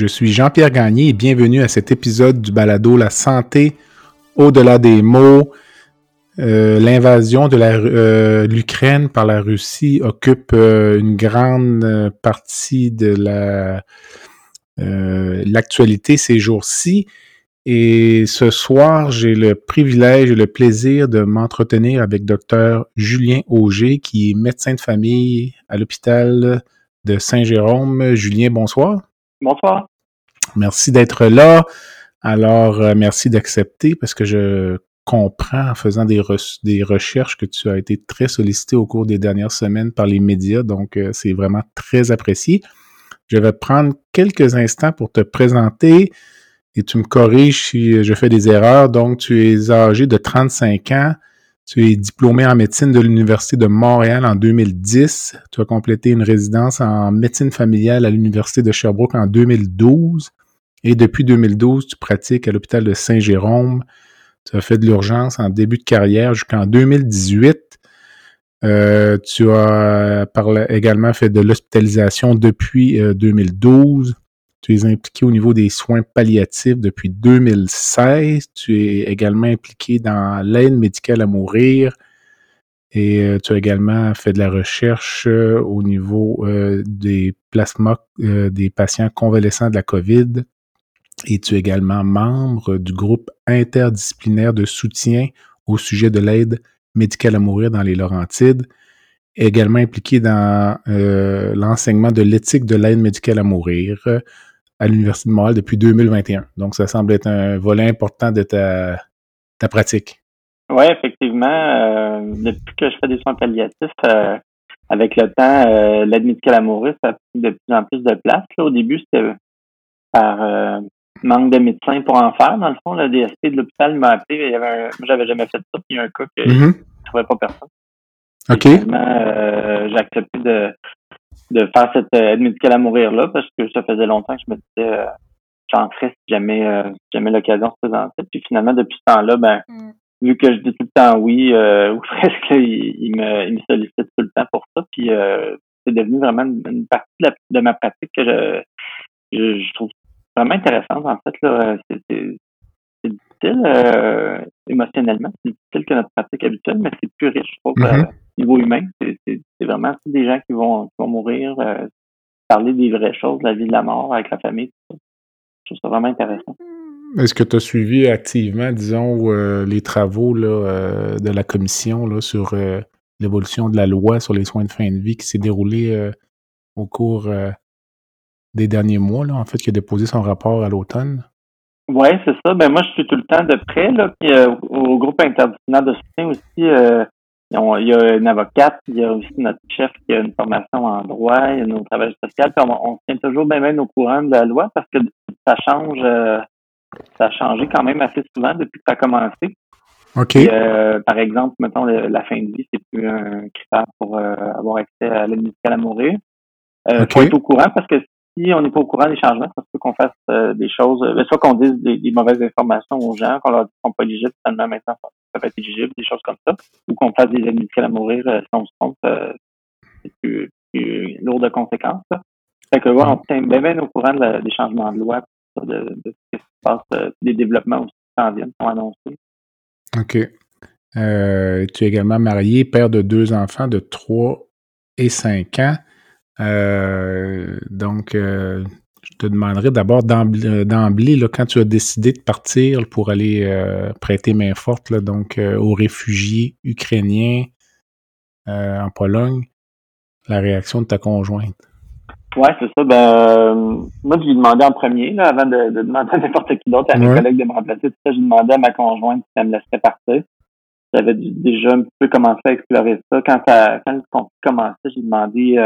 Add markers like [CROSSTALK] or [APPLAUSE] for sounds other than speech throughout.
Je suis Jean-Pierre Gagné et bienvenue à cet épisode du balado La santé au-delà des mots. Euh, l'invasion de euh, l'Ukraine par la Russie occupe euh, une grande partie de la l'actualité ces jours-ci. Et ce soir, j'ai le privilège et le plaisir de m'entretenir avec Dr Julien Auger, qui est médecin de famille à l'hôpital de Saint-Jérôme. Julien, bonsoir. Bonsoir. Merci d'être là. Alors, euh, merci d'accepter parce que je comprends en faisant des, des recherches que tu as été très sollicité au cours des dernières semaines par les médias, donc euh, c'est vraiment très apprécié. Je vais prendre quelques instants pour te présenter et tu me corriges si je fais des erreurs. Donc, tu es âgé de 35 ans. Tu es diplômé en médecine de l'Université de Montréal en 2010. Tu as complété une résidence en médecine familiale à l'Université de Sherbrooke en 2012. Et depuis 2012, tu pratiques à l'hôpital de Saint-Jérôme. Tu as fait de l'urgence en début de carrière jusqu'en 2018. Euh, tu as également fait de l'hospitalisation depuis 2012. Euh, tu es impliqué au niveau des soins palliatifs depuis 2016. Tu es également impliqué dans l'aide médicale à mourir. Et euh, tu as également fait de la recherche au niveau des plasmas des patients convalescents de la COVID et tu es également membre du groupe interdisciplinaire de soutien au sujet de l'aide médicale à mourir dans les Laurentides, également impliqué dans euh, l'enseignement de l'éthique de l'aide médicale à mourir euh, à l'Université de Montréal depuis 2021. Donc, ça semble être un volet important de ta, pratique. Oui, effectivement. Euh, depuis que je fais des soins palliatifs, avec le temps, l'aide médicale à mourir, ça a pris de plus en plus de place. au début, c'était par manque de médecins pour en faire. Dans le fond, le DSP de l'hôpital m'a appelé. Il y avait un... J'avais jamais fait ça, puis il y a un cas que je ne trouvais pas personne. OK. Euh, j'ai accepté de, de faire cette euh, aide médicale à mourir-là parce que ça faisait longtemps que je me disais euh, j'en ferais si jamais, euh, jamais l'occasion se présentait. Puis finalement, depuis ce temps-là, ben, mm. vu que je dis tout le temps oui, euh, [LAUGHS] ou presque, il, il, me, il me sollicite tout le temps pour ça. Puis euh, c'est devenu vraiment une, partie de, de, ma pratique que je, je, je trouve vraiment intéressante, en fait. Là. C'est, difficile euh, émotionnellement, c'est difficile que notre pratique habituelle, mais c'est plus riche, je trouve, mm-hmm. euh, niveau humain. C'est, vraiment des gens qui vont, qui vont mourir, euh, parler des vraies choses, de la vie de la mort avec la famille. Je trouve ça vraiment intéressant. Est-ce que tu as suivi activement, disons, les travaux là, de la commission là, sur l'évolution de la loi sur les soins de fin de vie qui s'est déroulée au cours des derniers mois, là, en fait, qui a déposé son rapport à l'automne? Oui, c'est ça. Ben moi, je suis tout le temps de près. Là. Puis, euh, au groupe interdisciplinaire de soutien aussi, euh, il y a une avocate, il y a aussi notre chef qui a une formation en droit, il y a nos travailleurs sociaux. Puis on, on tient toujours bien même au courant de la loi parce que ça change, euh, ça a changé quand même assez souvent depuis que ça a commencé. OK. par exemple, mettons, la fin de vie, c'est plus un critère pour avoir accès à l'aide médicale à mourir. Faut être au courant parce que si on n'est pas au courant des changements, ça se peut qu'on fasse euh, des choses, euh, soit qu'on dise des, mauvaises informations aux gens, qu'on leur dise qu'on n'est pas éligibles, finalement maintenant ça peut être éligible, des choses comme ça, ou qu'on fasse des aides à mourir euh, si on se trompe, c'est plus, plus, lourd de conséquences. Ça. Fait que on est bien, au courant des changements de loi, de, ce qui se passe, des développements aussi qui s'en viennent, sont annoncés. OK. tu es également marié, père de deux enfants de 3 et 5 ans. Euh, donc, euh, je te demanderai d'abord euh, d'emblée, quand tu as décidé de partir pour aller prêter main forte donc aux réfugiés ukrainiens en Pologne, la réaction de ta conjointe. Oui, c'est ça. Ben, moi, je lui demandé en premier, là, avant de, demander à n'importe qui d'autre, à mes collègues de me remplacer, tout ça, j'ai demandé à ma conjointe si elle me laisserait partir. J'avais déjà un peu commencé à explorer ça. Quand, ça, quand le conflit commençait, j'ai demandé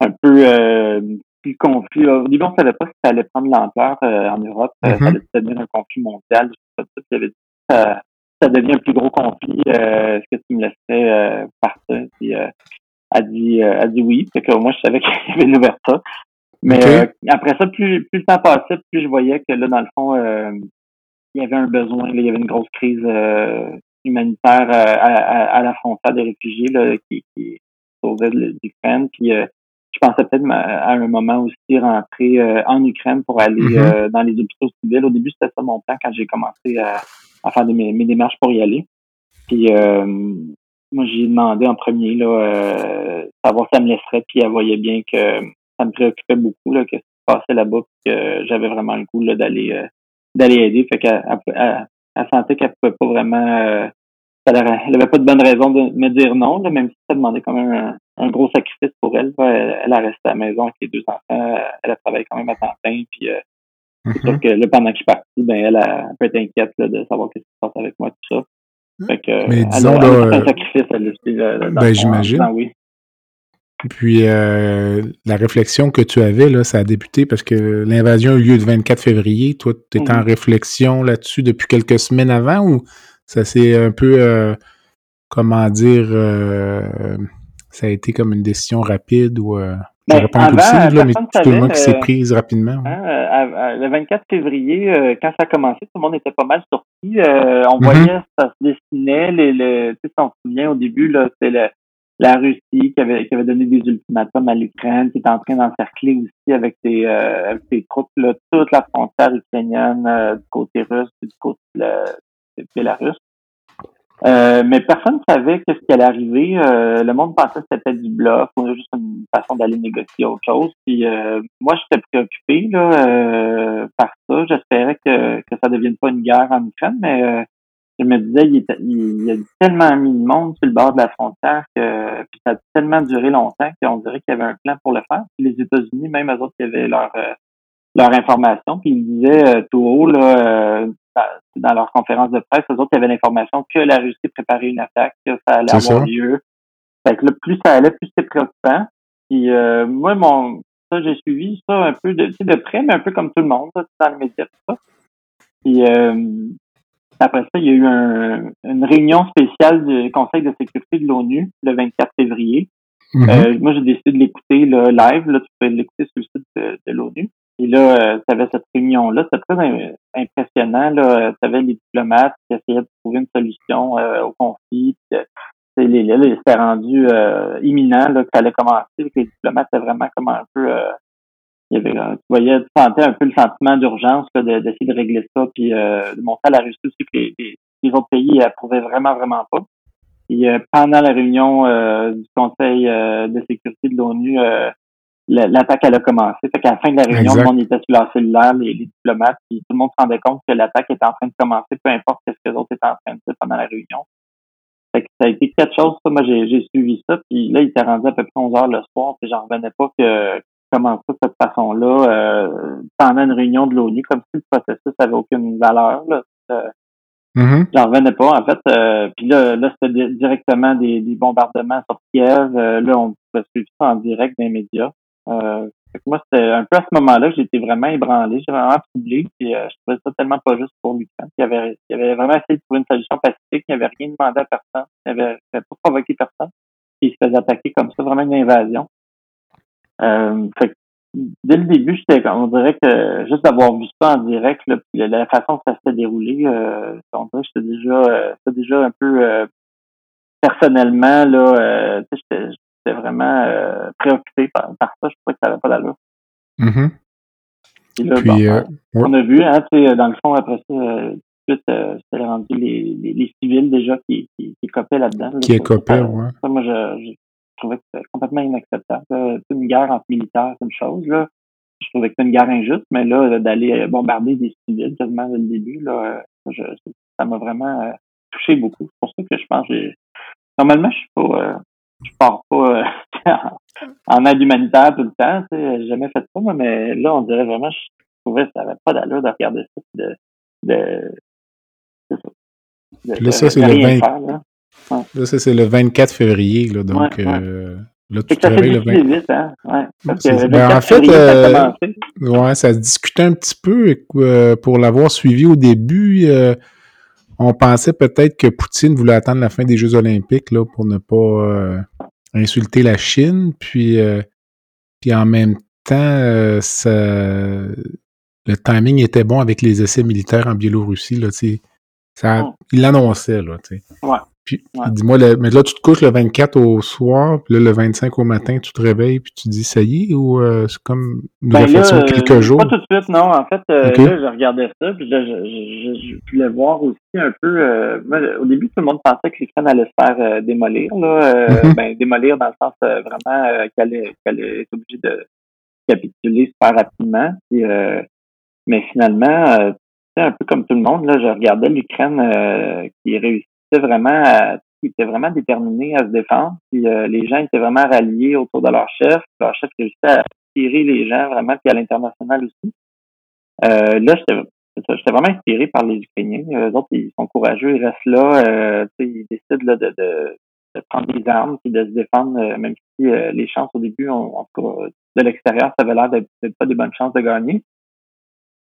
un peu euh, le conflit, au début, on ne savait pas si ça allait prendre l'ampleur en Europe, ça Mhm. allait devenir un conflit mondial, je sais pas, puis il avait dit, ça, ça devient un plus gros conflit, est-ce que tu me laisserais euh, partir? Puis, euh, elle dit, euh, elle dit oui. Fait que moi, je savais [LAUGHS] qu'il y avait une ouverture. Mais euh, après ça, plus, plus le temps passait, plus je voyais que là, dans le fond, euh, il y avait un besoin, là, il y avait une grosse crise euh, humanitaire euh, à, à, à la frontière des réfugiés là, qui, qui sauvait l'Ukraine. Puis euh, je pensais peut-être à un moment aussi rentrer euh, en Ukraine pour aller Mhm. euh, dans les hôpitaux civils. Au début, c'était ça mon plan quand j'ai commencé à, à faire des- mes, mes démarches pour y aller. Puis euh, moi, j'ai demandé en premier là, euh, savoir si ça me laisserait, puis elle voyait bien que ça me préoccupait beaucoup là, que ce qui se passait là-bas, que j'avais vraiment le goût là, d'aller euh, d'aller aider. Fait qu'elle elle, elle- elle sentait qu'elle pouvait pas vraiment euh, elle avait, elle avait pas de bonne raison de me dire non, là, même si ça demandait quand même un, un gros sacrifice pour elle. là. Elle, elle a resté à la maison avec les deux enfants. Elle a travaillé quand même à temps plein. Puis euh, c'est sûr Mhm. que là, pendant que je suis parti, ben elle, a, peut être inquiète là, de savoir ce qui se passe avec moi, tout ça. Fait que, Mais elle disons, a, elle a là, fait un euh, sacrifice, elle aussi, ben, j'imagine. oui. Puis euh, la réflexion que tu avais, là, ça a débuté parce que l'invasion a eu lieu le 24 février. Toi, tu étais en Mhm. réflexion là-dessus depuis quelques semaines avant ou ça s'est un peu, euh, comment dire, euh, ça a été comme une décision rapide ou euh, Ben, j'aurais pas avant, impulsive, là, mais tout le monde qui s'est euh, prise rapidement. Hein, euh, à- le 24 février, euh, quand ça a commencé, tout le monde était pas mal sorti. Euh, on Mhm. voyait ça se dessinait. Les, les, tu sais, si on se souvient, au début, là, c'était le- la Russie qui avait, qui avait donné des ultimatums à l'Ukraine, qui était en train d'encercler aussi avec ses, euh, avec ses troupes là, toute la frontière ukrainienne euh, du côté russe et du côté de la, de Euh, mais personne ne savait qu'est-ce qui allait arriver. Euh, le monde pensait que c'était du bluff ou juste une façon d'aller négocier autre chose. Puis euh, moi, j'étais préoccupé là, par ça. J'espérais que, que ça ne devienne pas une guerre en Ukraine, mais je me disais, il, il y a tellement mis de monde sur le bord de la frontière que puis ça a tellement duré longtemps qu'on dirait qu'il y avait un plan pour le faire. Puis les États-Unis, même eux autres, qui avaient leur euh, leur information, puis ils disaient euh, tout haut là, euh, dans- dans leur conférence de presse, eux autres, avait l'information que la Russie préparait une attaque, que ça allait avoir ça. lieu. Fait que là, plus ça allait, plus c'était préoccupant. Puis euh, moi, mon ça, j'ai suivi ça un peu de, tu sais, de près, mais un peu comme tout le monde, là, dans les médias, tout ça. Puis euh, après ça, il y a eu un- une réunion spéciale du Conseil de sécurité de l'ONU le 24 février. Mhm. Euh, moi, j'ai décidé de l'écouter live. Là, tu peux l'écouter sur le site de, de l'ONU. Et là, euh, tu avais cette réunion-là. C'était très im- impressionnant. Là. Tu avais les diplomates qui essayaient de trouver une solution euh, au conflit. Puis, euh, les, c'était rendu euh, imminent là, que ça allait commencer. Les diplomates étaient vraiment comme un peu... euh, il y avait, euh, tu voyais, tu sentais un peu le sentiment d'urgence d'essayer de, régler ça, puis euh, de montrer à la Russie aussi que les, les, autres pays approuvaient vraiment, vraiment pas. Et euh, pendant la réunion euh, du Conseil euh, de sécurité de l'ONU, euh, l'attaque elle a commencé. Fait qu'à la fin de la réunion, Exact. le monde était sur leur cellulaire, les, les diplomates, puis tout le monde se rendait compte que l'attaque était en train de commencer, peu importe ce que les autres étaient en train de faire pendant la réunion. Fait que ça a été quelque chose, ça, moi j'ai suivi ça, puis là, il était rendu à peu près 11 heures le soir, puis j'en revenais pas que comment ça, de cette façon-là, euh, pendant une réunion de l'ONU, comme si le processus avait aucune valeur. Là. Euh, Mhm. J'en revenais pas, en fait. Euh, puis là, là c'était di- directement des, des bombardements sur Kiev. Euh, là, on pouvait suivre ça en direct dans les médias. Euh, moi, c'était un peu à ce moment-là j'étais vraiment ébranlé, j'étais vraiment troublé. Puis euh, je trouvais ça tellement pas juste pour l'Ukraine. Il avait, il avait vraiment essayé de trouver une solution pacifique. Il n'avait rien demandé à personne. Il n'avait pas provoqué personne. Puis il se faisait attaquer comme ça, vraiment une invasion. Euh, fait que dès le début, j'étais on dirait que juste d'avoir vu ça en direct, là, la, façon que ça s'était déroulé, euh, on dirait j'étais déjà, euh, déjà un peu euh, personnellement là, euh, j'étais, vraiment euh, préoccupé par, par ça. Je trouvais que ça n'avait pas d'allure. Mhm. Puis là, Puis, bon, euh, on- on a vu, hein, dans le fond, après ça, euh, tout de suite, c'était rendu les, les, les civils déjà qui, qui, qui copaient là-dedans. là. Qui écopaient, ça, ouais. ça, moi, je, je trouvais que c'était complètement inacceptable. Une guerre entre militaires, c'est une chose, là. Je trouvais que c'était une guerre injuste, mais là, d'aller bombarder des civils quasiment dès le début, là, je, ça m'a vraiment touché beaucoup. C'est pour ça que je pense que j'ai. Normalement, je suis pas. euh, je pars pas euh, [LAUGHS] en aide humanitaire tout le temps. Tu sais, j'ai jamais fait ça, moi, mais là, on dirait vraiment, je trouvais que ça n'avait pas d'allure de regarder ça, de. de, c'est ça. De- Là, ça, c'est le rien 20. faire, là. Là, ça, c'est le 24 février, là, donc Ouais, ouais. euh, Là, tu le 20... vite, hein? Ouais. Parce que ben, en fait, euh, ouais, ça se discutait un petit peu euh, pour l'avoir suivi au début. Euh, on pensait peut-être que Poutine voulait attendre la fin des Jeux olympiques là, pour ne pas insulter la Chine. Puis, puis en même temps, ça, le timing était bon avec les essais militaires en Biélorussie. Là, ça. Il l'annonçait. Là, ouais. Puis, dis-moi, mais là, tu te couches le 24 au soir, puis là, le 25 au matin, tu te réveilles, puis tu dis, ça y est, ou euh, c'est comme une ben réflexion quelques euh, jours? Pas tout de suite, non. En fait, euh, là, je regardais ça, puis là, je, je, je, voulais voir aussi un peu... moi, au début, tout le monde pensait que l'Ukraine allait se faire démolir, là. Mm-hmm. Ben, démolir dans le sens vraiment qu'elle est, qu obligée de capituler super rapidement. Puis, mais finalement, un peu comme tout le monde, là, je regardais l'Ukraine qui réussit vraiment à, ils étaient vraiment déterminés à se défendre. Puis euh, les gens étaient vraiment ralliés autour de leur chef. Leur chef réussissait à inspirer les gens vraiment, puis à l'international aussi. Euh, là, j'étais vraiment inspiré par les Ukrainiens. Eux autres, ils sont courageux, ils restent là. Euh, ils décident de, de, de, prendre des armes puis de se défendre, euh, même si les chances au début, en tout cas, de l'extérieur, ça avait l'air d'être pas des bonnes chances de gagner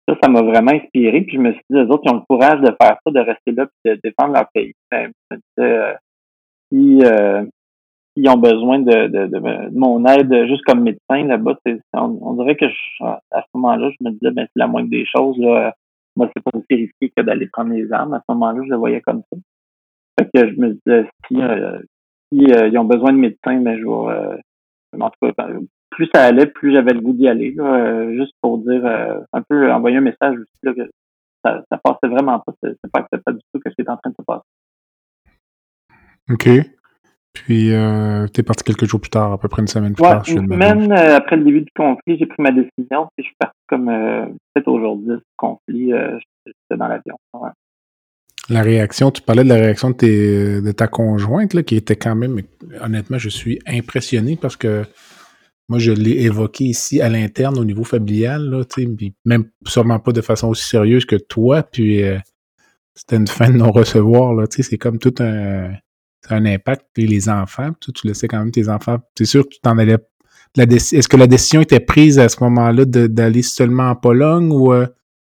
ça, ça m'a vraiment inspiré. Puis je me suis dit, les autres, ils ont le courage de faire ça, de rester là et de défendre leur pays. Ben, je me disais, euh, si, euh, s'ils ont besoin de, de, de, mon aide juste comme médecin là-bas, on, on, dirait que à ce moment-là, je me disais, ben, c'est la moindre des choses. Là. Moi, c'est pas aussi risqué que d'aller prendre les armes. À ce moment-là, je le voyais comme ça. Fait que je me disais, si, euh, si euh, ils ont besoin de médecins, ben, je vais, en tout cas, plus ça allait, plus j'avais le goût d'y aller. Euh, juste pour dire euh, un peu envoyer un message aussi là, que ça, ça passait vraiment pas. C'est pas pas du tout que c'est en train de se passer. OK. Puis euh, tu es parti quelques jours plus tard, à peu près une semaine plus ouais, tard. Une semaine après le début du conflit, j'ai pris ma décision, puis je suis parti comme peut-être aujourd'hui, ce conflit, j'étais dans l'avion. La réaction, tu parlais de la réaction de, tes, de ta conjointe, là, qui était quand même, honnêtement, je suis impressionné parce que moi, je l'ai évoqué ici à l'interne au niveau familial, là, même sûrement pas de façon aussi sérieuse que toi, puis euh, c'était une fin de non-recevoir, là, c'est comme tout un, un impact, et les enfants, tu, tu laissais quand même tes enfants, c'est sûr que tu t'en allais, est-ce que la décision était prise à ce moment-là d'aller seulement en Pologne ou euh,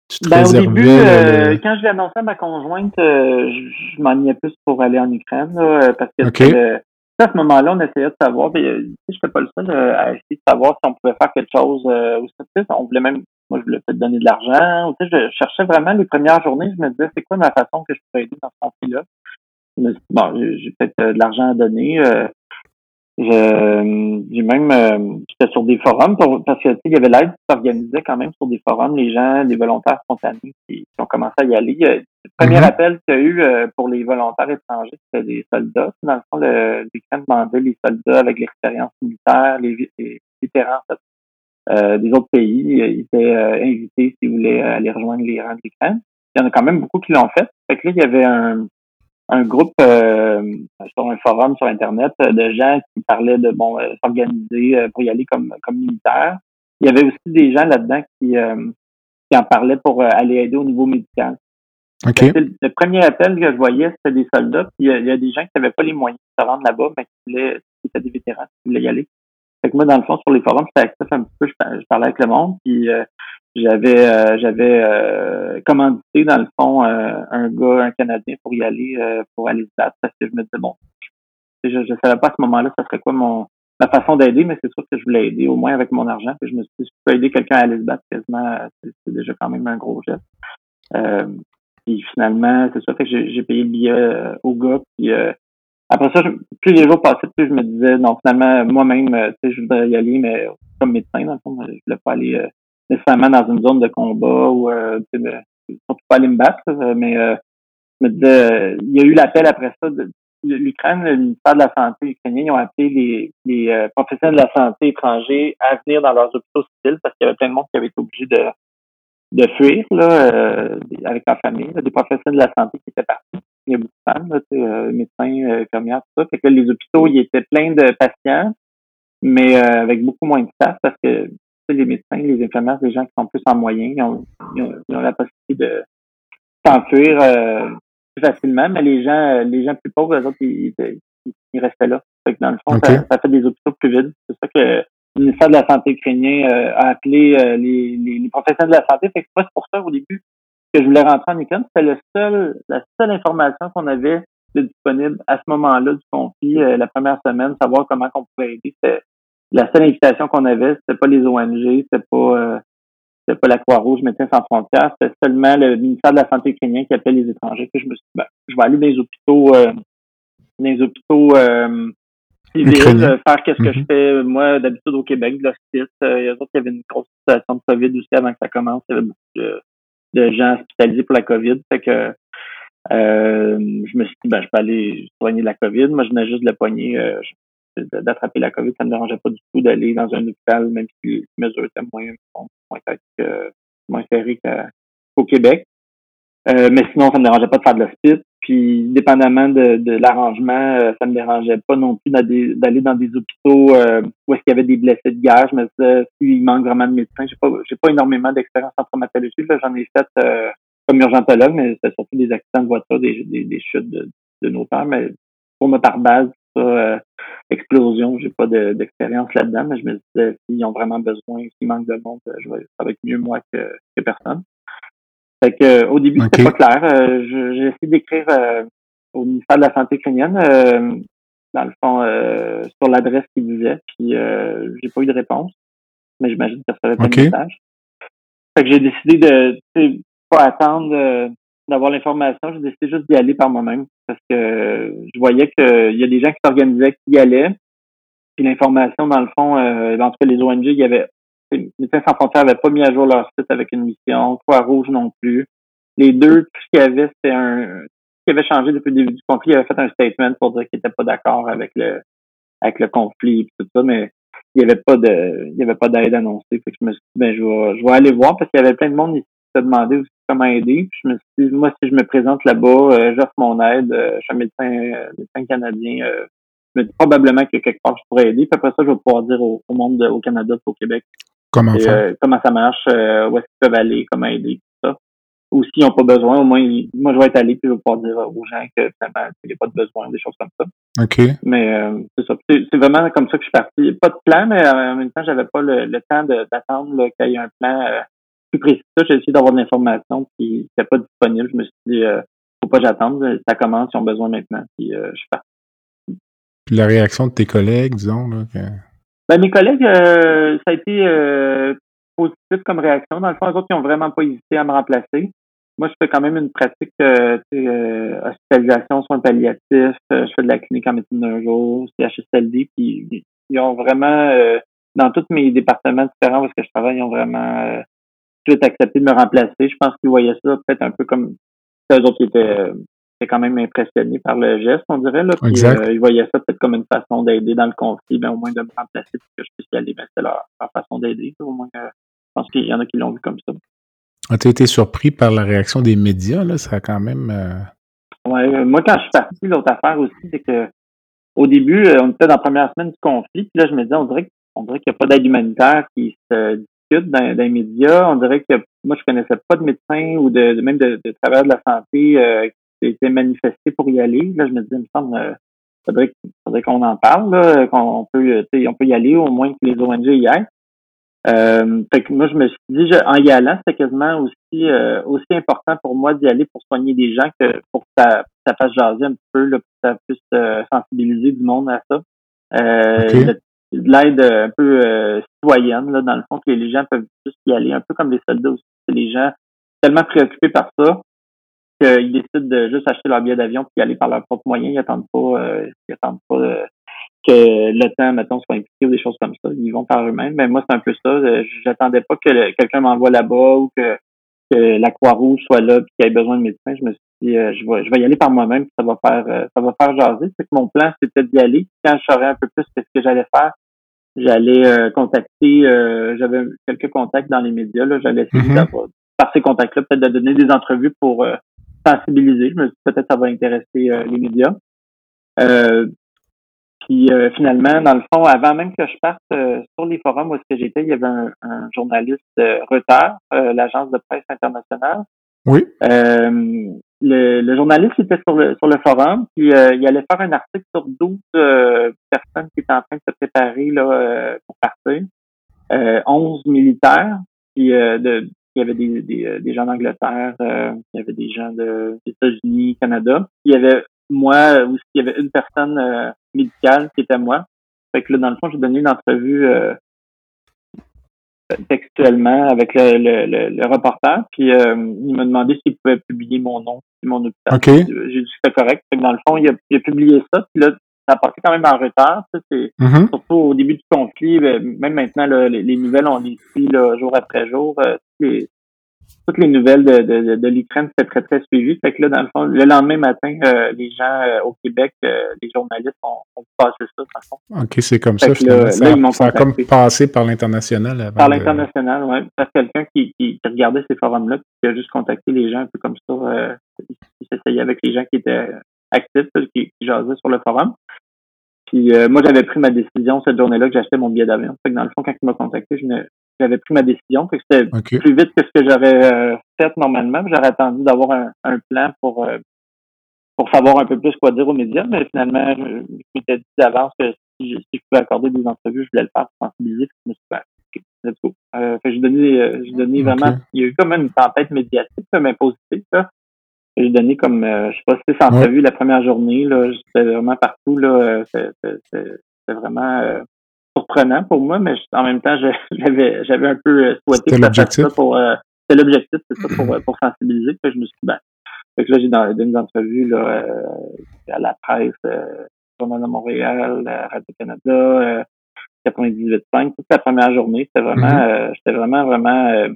tu te ben, Au début, euh, quand je l'ai annoncé à ma conjointe, je, m'en m'ennuyais plus pour aller en Ukraine, parce que à ce moment-là, on essayait de savoir, puis, euh, je n'étais pas le seul euh, à essayer de savoir si on pouvait faire quelque chose euh, ou on voulait même, moi, je voulais peut-être donner de l'argent. Ou, je cherchais vraiment les premières journées, je me disais, c'est quoi ma façon que je pourrais aider dans ce conflit-là? Bon, j'ai peut-être de l'argent à donner. J'ai même j'étais sur des forums parce que il y avait l'aide qui s'organisait quand même sur des forums, les gens, les volontaires spontanés qui, ont commencé à y aller. Le premier mm-hmm. appel qu'il y a eu pour les volontaires étrangers, c'était des soldats. Dans le fond, l'Ukraine demandait les soldats avec l'expérience militaire, les, vétérans euh, des autres pays. Ils étaient euh, invités s'ils voulaient aller rejoindre les rangs de l'Ukraine. Il y en a quand même beaucoup qui l'ont fait. Fait que là, il y avait un, un groupe euh, sur un forum sur Internet de gens qui parlaient de bon s'organiser pour y aller comme, comme militaire. Il y avait aussi des gens là-dedans qui, qui en parlaient pour aller aider au niveau médical. Le premier appel que je voyais, c'était des soldats. Puis il y, a des gens qui n'avaient pas les moyens de se rendre là-bas, mais qui voulaient, qui étaient des vétérans, qui voulaient y aller. Fait que moi, dans le fond, sur les forums, j'étais actif un petit peu, je, parlais avec le monde, puis euh, j'avais euh, j'avais euh, commandité, dans le fond, un gars, un Canadien, pour y aller, pour aller se battre, parce que je me disais, bon, je ne savais pas à ce moment-là, ça serait quoi mon ma façon d'aider, mais c'est sûr que je voulais aider, au moins avec mon argent. Puis je me suis dit, si je peux aider quelqu'un à aller se battre, quasiment, c'est déjà quand même un gros geste. Puis finalement, c'est ça, fait que j'ai payé le billet euh, au gars. Puis euh, après ça, plus les jours passaient, plus je me disais, non, finalement, moi-même, euh, tu sais, je voudrais y aller, mais comme médecin, dans le fond, je voulais pas aller nécessairement dans une zone de combat ou sais, surtout pas aller me battre, mais je me disais, il y a eu l'appel après ça de, l'Ukraine, le ministère de la Santé ukrainien, ils ont appelé les, les professionnels de la santé étrangers à venir dans leurs hôpitaux civils parce qu'il y avait plein de monde qui avait été obligé de, de fuir là, euh, avec leur famille, des professionnels de la santé qui étaient partis. Il y a beaucoup de femmes, là, euh, médecins, euh, infirmières, tout ça. Fait que les hôpitaux, ils étaient pleins de patients, mais euh, avec beaucoup moins de staff parce que les médecins, les infirmières, les gens qui sont plus en moyen, ils ont, ils ont, la possibilité de s'enfuir plus facilement, mais les gens les gens plus pauvres, eux autres, ils, ils, restaient là. Fait que dans le fond, ça, fait des hôpitaux plus vides. C'est ça que le ministère de la Santé ukrainien a appelé les, les, professionnels de la santé. Fait que c'est pour ça au début que je voulais rentrer en Ukraine. C'était le seul, la seule information qu'on avait disponible à ce moment-là du conflit, la première semaine, savoir comment on pouvait aider. C'était la seule invitation qu'on avait, c'était pas les ONG, c'était pas c'était pas la Croix-Rouge, Médecins sans frontières, c'était seulement le ministère de la Santé ukrainien qui appelait les étrangers. Puis je me suis dit, ben, je vais aller dans les hôpitaux, euh, dans les hôpitaux euh, civils, euh, faire qu'est-ce que je mm-hmm. fais, moi, d'habitude au Québec, de l'hospice. Euh, il y a d'autres qui avaient une grosse situation de COVID aussi avant que ça commence. Il y avait beaucoup de, gens hospitalisés pour la COVID. Fait que euh, je me suis dit, ben, je peux aller soigner la COVID. Moi, je venais juste de la poignée d'attraper la COVID, ça me dérangeait pas du tout d'aller dans un hôpital, même si les mesures étaient moins, moins, moins serrées qu'au Québec. Euh, mais sinon, ça me dérangeait pas de faire de l'hospice. Puis, dépendamment de, de l'arrangement, euh, ça me dérangeait pas non plus d'aller dans des hôpitaux euh, où est-ce qu'il y avait des blessés de guerre. Je me disais, s'il manque vraiment de médecins, j'ai pas, j'ai pas énormément d'expérience en traumatologie. J'en ai fait comme urgentologue, mais c'était surtout des accidents de voiture, des, des, chutes de, de nos pères. Mais pour me par base, ça, explosion. J'ai pas d'expérience là-dedans, mais je me disais, s'ils ont vraiment besoin, s'il manque de monde, je vais, ça va être mieux moi que, que personne. Fait que, au début, c'était pas clair. Euh, j'ai essayé d'écrire euh, au ministère de la Santé ukrainienne, euh, dans le fond, sur l'adresse qu'il disait, puis j'ai pas eu de réponse. Mais j'imagine que ça recevait pas de message. Fait que j'ai décidé de pas attendre d'avoir l'information, j'ai décidé juste d'y aller par moi-même parce que je voyais qu'il y a des gens qui s'organisaient, qui y allaient. Puis l'information, dans le fond, euh, tout cas, les ONG, il y avait Médecins sans frontières n'avaient pas mis à jour leur site avec une mission, Croix-Rouge non plus. Les deux, tout ce qu'il y avait, c'était un ce qui avait changé depuis le début du conflit, ils avaient fait un statement pour dire qu'ils n'étaient pas d'accord avec le avec le conflit et tout ça, mais il n'y avait pas de il y avait pas d'aide annoncée. Fait que je me suis dit, ben je vais, je vais aller voir parce qu'il y avait plein de monde ici qui se demandait aussi comment aider. Puis je me suis dit, moi, si je me présente là-bas, euh, j'offre mon aide, euh, je suis un médecin, euh, médecin canadien, euh, je me dis probablement que quelque part je pourrais aider. Puis après ça, je vais pouvoir dire au, monde au Canada, au Québec. Comment faire? comment ça marche, où est-ce qu'ils peuvent aller, comment aider, tout ça. Ou s'ils n'ont pas besoin, au moins, moi, je vais être allé, puis je vais pouvoir dire aux gens que finalement, il n'y a pas de besoin, des choses comme ça. OK. Mais c'est ça. C'est vraiment comme ça que je suis parti. Pas de plan, mais en même temps, j'avais pas le, temps d'attendre qu'il y ait un plan plus précis ça, j'ai essayé d'avoir de l'information qui n'était pas disponible. Je me suis dit, euh, faut pas j'attendre, ça commence, ils ont besoin maintenant. Puis euh, je suis parti. Puis la réaction de tes collègues, disons, là, ben, mes collègues, euh, ça a été euh, positif comme réaction. Dans le fond, les autres, ils ont vraiment pas hésité à me remplacer. Moi, je fais quand même une pratique euh, hospitalisation, soins palliatifs. je fais de la clinique en médecine d'un jour, CHSLD. Puis ils ont vraiment, dans tous mes départements différents où je travaille, ils ont vraiment tout accepté de me remplacer. Je pense qu'ils voyaient ça peut-être un peu comme eux autres qui étaient, quand même impressionnés par le geste, on dirait. Là. Puis, euh, ils voyaient ça peut-être comme une façon d'aider dans le conflit, mais au moins de me remplacer pour que je puisse y aller. Ben, c'était leur, façon d'aider. Au moins, je pense qu'il y en a qui l'ont vu comme ça. As-tu été surpris par la réaction des médias? Là? Ça a quand même. Euh... Ouais, euh, moi, quand je suis parti, l'autre affaire aussi, c'est que au début, euh, on était dans la première semaine du conflit, puis là, je me disais, on dirait, on dirait qu'il n'y a pas d'aide humanitaire qui se dans, les médias. On dirait que moi, je connaissais pas de médecin ou de, même de, de travailleurs de la santé euh, qui étaient manifestés pour y aller. Là, je me disais, il me semble, euh, faudrait, faudrait qu'on en parle, qu'on peut, on peut y aller, au moins que les ONG y aillent. Euh, fait que moi, je me suis dit, en y allant, c'était quasiment aussi euh, aussi important pour moi d'y aller pour soigner des gens que pour que ça, ça fasse jaser un petit peu, là, pour que ça puisse sensibiliser du monde à ça. Euh, de l'aide un peu euh, citoyenne, là, dans le fond, que les gens peuvent juste y aller, un peu comme les soldats aussi. Les gens tellement préoccupés par ça qu'ils décident de juste acheter leur billet d'avion puis y aller par leurs propres moyens. Ils attendent pas, euh, ils attendent pas euh, que le temps, mettons, soit impliqué ou des choses comme ça. Ils vont par eux-mêmes. Mais moi, c'est un peu ça. J'attendais pas que quelqu'un m'envoie là-bas ou que, que la Croix-Rouge soit là puis qu'il ait besoin de médecins. Je me suis dit, je vais, je vais y aller par moi-même. Ça va faire, ça va faire jaser. C'est que mon plan, c'était d'y aller. Quand je saurais un peu plus ce que j'allais faire, J'allais euh, contacter, euh, j'avais quelques contacts dans les médias. Là, j'allais essayer mm par ces contacts-là, peut-être de donner des entrevues pour euh, sensibiliser. Je me suis peut-être ça va intéresser les médias. puis finalement, dans le fond, avant même que je parte sur les forums où est-ce que j'étais, il y avait un, un journaliste retard, l'agence de presse internationale. Oui. Le, journaliste était sur le, sur le forum, puis euh, il allait faire un article sur 12 euh, personnes qui étaient en train de se préparer là, euh, pour partir. 11 militaires, puis de, il y avait des, des, des gens d'Angleterre, il y avait des gens de, des États-Unis, Canada. Il y avait moi aussi, il y avait une personne médicale qui était moi. Fait que là, dans le fond, j'ai donné une entrevue textuellement avec le, le, le, reporter, puis euh, il m'a demandé s'il pouvait publier mon nom, mon hôpital. J'ai dit que c'était correct. dans le fond, il a, il a, publié ça, puis là, ça a passé quand même en retard. C'est, mm-hmm. Surtout au début du conflit, ben, même maintenant, les, les, nouvelles, on les suit là, jour après jour. Euh, les, toutes les nouvelles de, de, de l'Ukraine, c'était très, très suivi. Fait que là, dans le fond, le lendemain matin, euh, les gens euh, au Québec, euh, les journalistes ont, ont passé ça, de façon. OK, c'est comme ça. Là, ça, là, ça a comme passé par l'international Par l'international, oui. Parce que quelqu'un qui, qui, regardait ces forums-là, qui a juste contacté les gens un peu comme ça, euh, qui s'essayait avec les gens qui étaient actifs, qui, qui jasaient sur le forum. Puis moi, j'avais pris ma décision cette journée-là que j'achetais mon billet d'avion. Fait que dans le fond, quand il m'a contacté, je ne, j'avais pris ma décision. que c'était plus vite que ce que j'aurais euh, fait normalement. J'aurais attendu d'avoir un, un, plan pour euh, pour savoir un peu plus quoi dire aux médias, mais finalement, je, m'étais dit d'avance que si je, si je, pouvais accorder des entrevues, je voulais le faire pour sensibiliser. Je me suis dit, ben, let's go. Euh, j'ai donné, euh, j'ai donné vraiment, il y a eu comme une tempête médiatique, mais positive. Là. J'ai donné comme, euh, je sais pas si c'est entrevue la première journée, là, j'étais vraiment partout, là, c'était vraiment surprenant pour moi, mais en même temps, [LAUGHS] j'avais j'avais un peu euh, souhaité que l'objectif pour euh, c'était l'objectif, c'est ça, pour, euh, pour sensibiliser. Puis je me suis dit, ben, fait que là, j'ai donné des entrevues là, à la presse, euh, Journal de Montréal, Radio-Canada, 98.5, toute la première journée. C'était vraiment, mm-hmm. j'étais vraiment, vraiment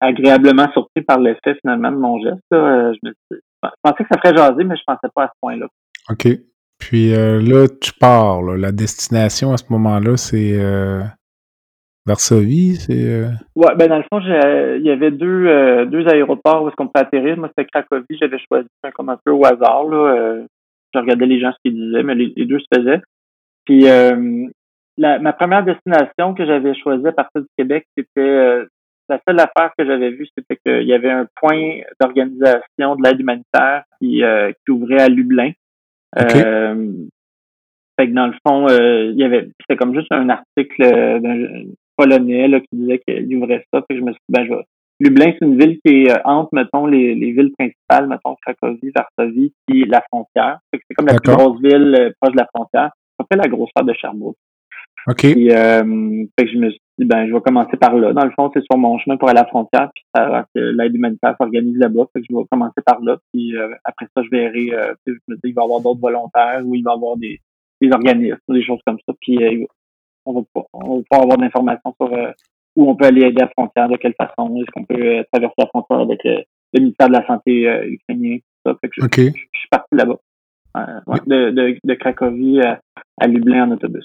agréablement surpris par l'effet finalement de mon geste. Là. Je, me je pensais que ça ferait jaser, mais je pensais pas à ce point-là. OK. Puis euh, là, tu pars. La destination à ce moment-là, c'est euh, Varsovie. Euh... Ouais, ben dans le fond, il y avait deux, euh, deux aéroports où est-ce qu'on peut atterrir. Moi, c'était Cracovie. J'avais choisi un comme un peu au hasard. Là. je regardais les gens ce qu'ils disaient, mais les, deux se faisaient. Puis ma première destination que j'avais choisie à partir du Québec, c'était la seule affaire que j'avais vue, c'était qu'il y avait un point d'organisation de l'aide humanitaire qui, qui ouvrait à Lublin. Euh, fait que dans le fond, euh, il y avait c'était comme juste un article euh, d'un polonais là, qui disait qu'il ouvrait ça. Fait que je me suis dit, ben, je Lublin, c'est une ville qui est euh, entre, mettons, les, les villes principales, mettons, Cracovie, Varsovie, puis la frontière. Fait que c'est comme la plus grosse ville proche de la frontière. À peu près la grosseur de Sherbrooke. OK. Puis, euh, fait que je me suis ben, je vais commencer par là. Dans le fond, c'est sur mon chemin pour aller à la frontière, puis ça, que l'aide humanitaire s'organise là-bas. Fait que je vais commencer par là, puis euh, après ça, je verrai, euh, je me dis, il va y avoir d'autres volontaires ou il va y avoir des, des organismes, des choses comme ça. Puis, euh, on va pas, on va pas avoir d'informations sur où on peut aller aider à la frontière, de quelle façon, est-ce qu'on peut traverser la frontière avec le, ministère de la Santé ukrainien, tout ça. Fait que je, je, suis parti là-bas. Ouais, de, de, de Cracovie à, à Lublin en autobus.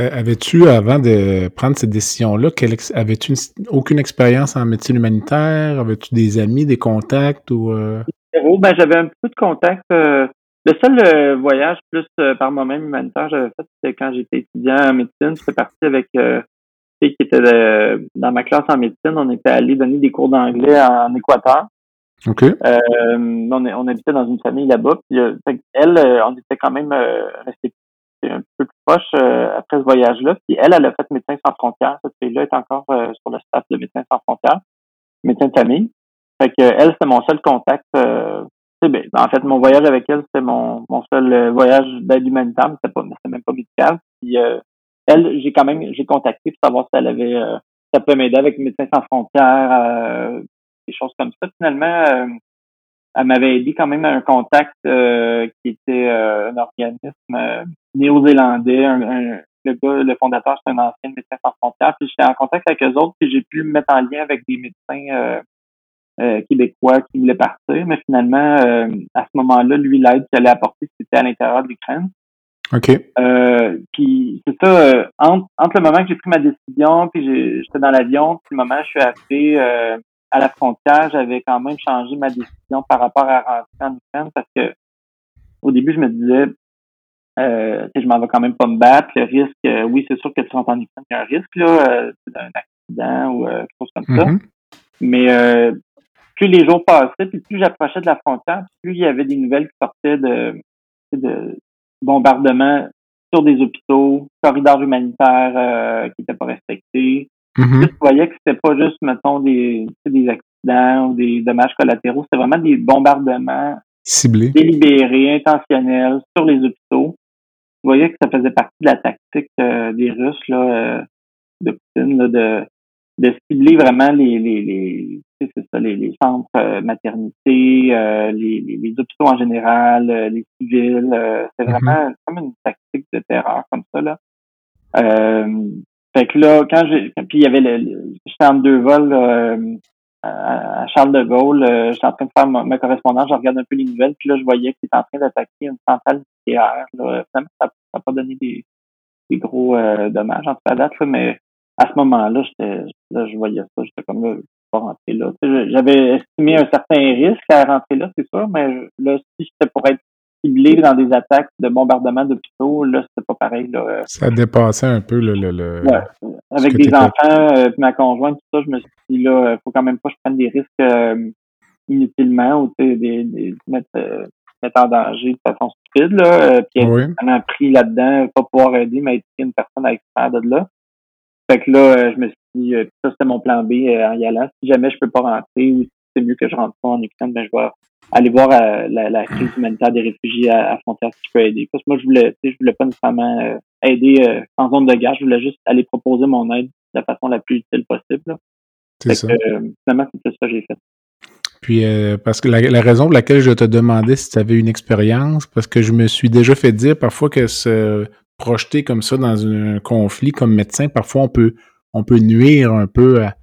Avais-tu, avant de prendre cette décision-là, avais-tu aucune expérience en médecine humanitaire? Avais-tu des amis, des contacts ou euh? ben, j'avais un peu de contacts. Euh, le seul euh, voyage plus par moi-même humanitaire j'avais fait, c'était quand j'étais étudiant en médecine. J'étais parti avec qui était dans ma classe en médecine. On était allé donner des cours d'anglais en Équateur. OK. on, on, habitait dans une famille là-bas. Puis, elle, on était quand même resté un peu plus euh, après ce voyage-là. Puis elle, elle a fait Médecins sans frontières. Cette fille-là est encore euh, sur le staff de Médecins sans frontières, médecin de famille. Fait que elle, c'est mon seul contact. Euh, ben, en fait, mon voyage avec elle, c'était mon, mon seul voyage d'aide humanitaire, mais c'était pas, c'était même pas médical. Puis elle, j'ai quand même, j'ai contacté pour savoir si elle avait, ça peut m'aider avec Médecins sans frontières, des choses comme ça. Finalement, elle m'avait aidé quand même à un contact qui était un organisme néo-zélandais. Un, le gars, le fondateur, c'est un ancien médecin sans frontières. Puis j'étais en contact avec eux autres, puis j'ai pu me mettre en lien avec des médecins euh, euh, québécois qui voulaient partir. Mais finalement, euh, à ce moment-là, lui, l'aide qu'il allait apporter, c'était à l'intérieur de l'Ukraine. OK. puis c'est ça, entre, entre, le moment que j'ai pris ma décision, puis j'étais dans l'avion, puis le moment où je suis arrivé à la frontière, j'avais quand même changé ma décision par rapport à rentrer en Ukraine parce que au début, je me disais, euh, je m'en vais quand même pas me battre. Le risque, euh, oui, c'est sûr que tu rentres en Ukraine, il y a un risque là, euh, d'un accident ou quelque chose comme ça. Mm-hmm. Mais plus les jours passaient, puis plus j'approchais de la frontière, plus il y avait des nouvelles qui sortaient de, de bombardements sur des hôpitaux, corridors humanitaires euh, qui n'étaient pas respectés. Mhm. Tu voyais que c'était pas juste, mettons, des, des accidents ou des dommages collatéraux, c'était vraiment des bombardements Ciblé. délibérés, intentionnels sur les hôpitaux. Tu voyais que ça faisait partie de la tactique euh, des Russes, là, euh, de Poutine, là, de, de cibler vraiment les, les, les, c'est ça, les, les centres euh, maternité, euh, les, les, les hôpitaux en général, euh, les civils. euh, c'est Mhm. vraiment comme une tactique de terreur comme ça. Là. Fait que là, quand j'ai. Puis il y avait le. J'étais en deux vols euh, à, Charles de Gaulle. euh, J'étais en train de faire ma, ma correspondance, je regarde un peu les nouvelles, puis là, je voyais qu'il était en train d'attaquer une centrale nucléaire. Là. Finalement, ça n'a pas donné des, des gros euh, dommages en tout cas à date, là, mais à ce moment-là, j'étais là, je voyais ça, j'étais comme là, je peux pas rentrer là. J'avais estimé un certain risque à rentrer là, c'est sûr, mais là, si c'était pour être ciblé dans des attaques de bombardement d'hôpitaux, là, c'était pas pareil. Là. Ça dépassait un peu le. le, le- Ouais. Avec des enfants, euh, puis ma conjointe, tout ça, je me suis dit là, faut quand même pas que je prenne des risques euh, inutilement ou tu sais, des, des mettre, euh, mettre en danger de façon stupide. Là, euh, puis être Oui. vraiment pris là-dedans, pas pouvoir aider, mais être une personne à extraire de là. Fait que là, euh, je me suis dit, euh, ça c'était mon plan B en y allant. Si jamais je peux pas rentrer ou si c'est mieux que je rentre pas en Ukraine, ben je vais aller voir euh, la, la crise humanitaire des réfugiés à, à frontière si je peux aider. Parce que moi, je voulais, tu je voulais pas nécessairement euh, aider euh, en zone de guerre, je voulais juste aller proposer mon aide de la façon la plus utile possible. là. C'est ça. que, euh, finalement, c'est ça que j'ai fait. Puis, euh, parce que la, la raison pour laquelle je te demandais si tu avais une expérience, parce que je me suis déjà fait dire parfois que se projeter comme ça dans un conflit comme médecin, parfois on peut, on peut nuire un peu à,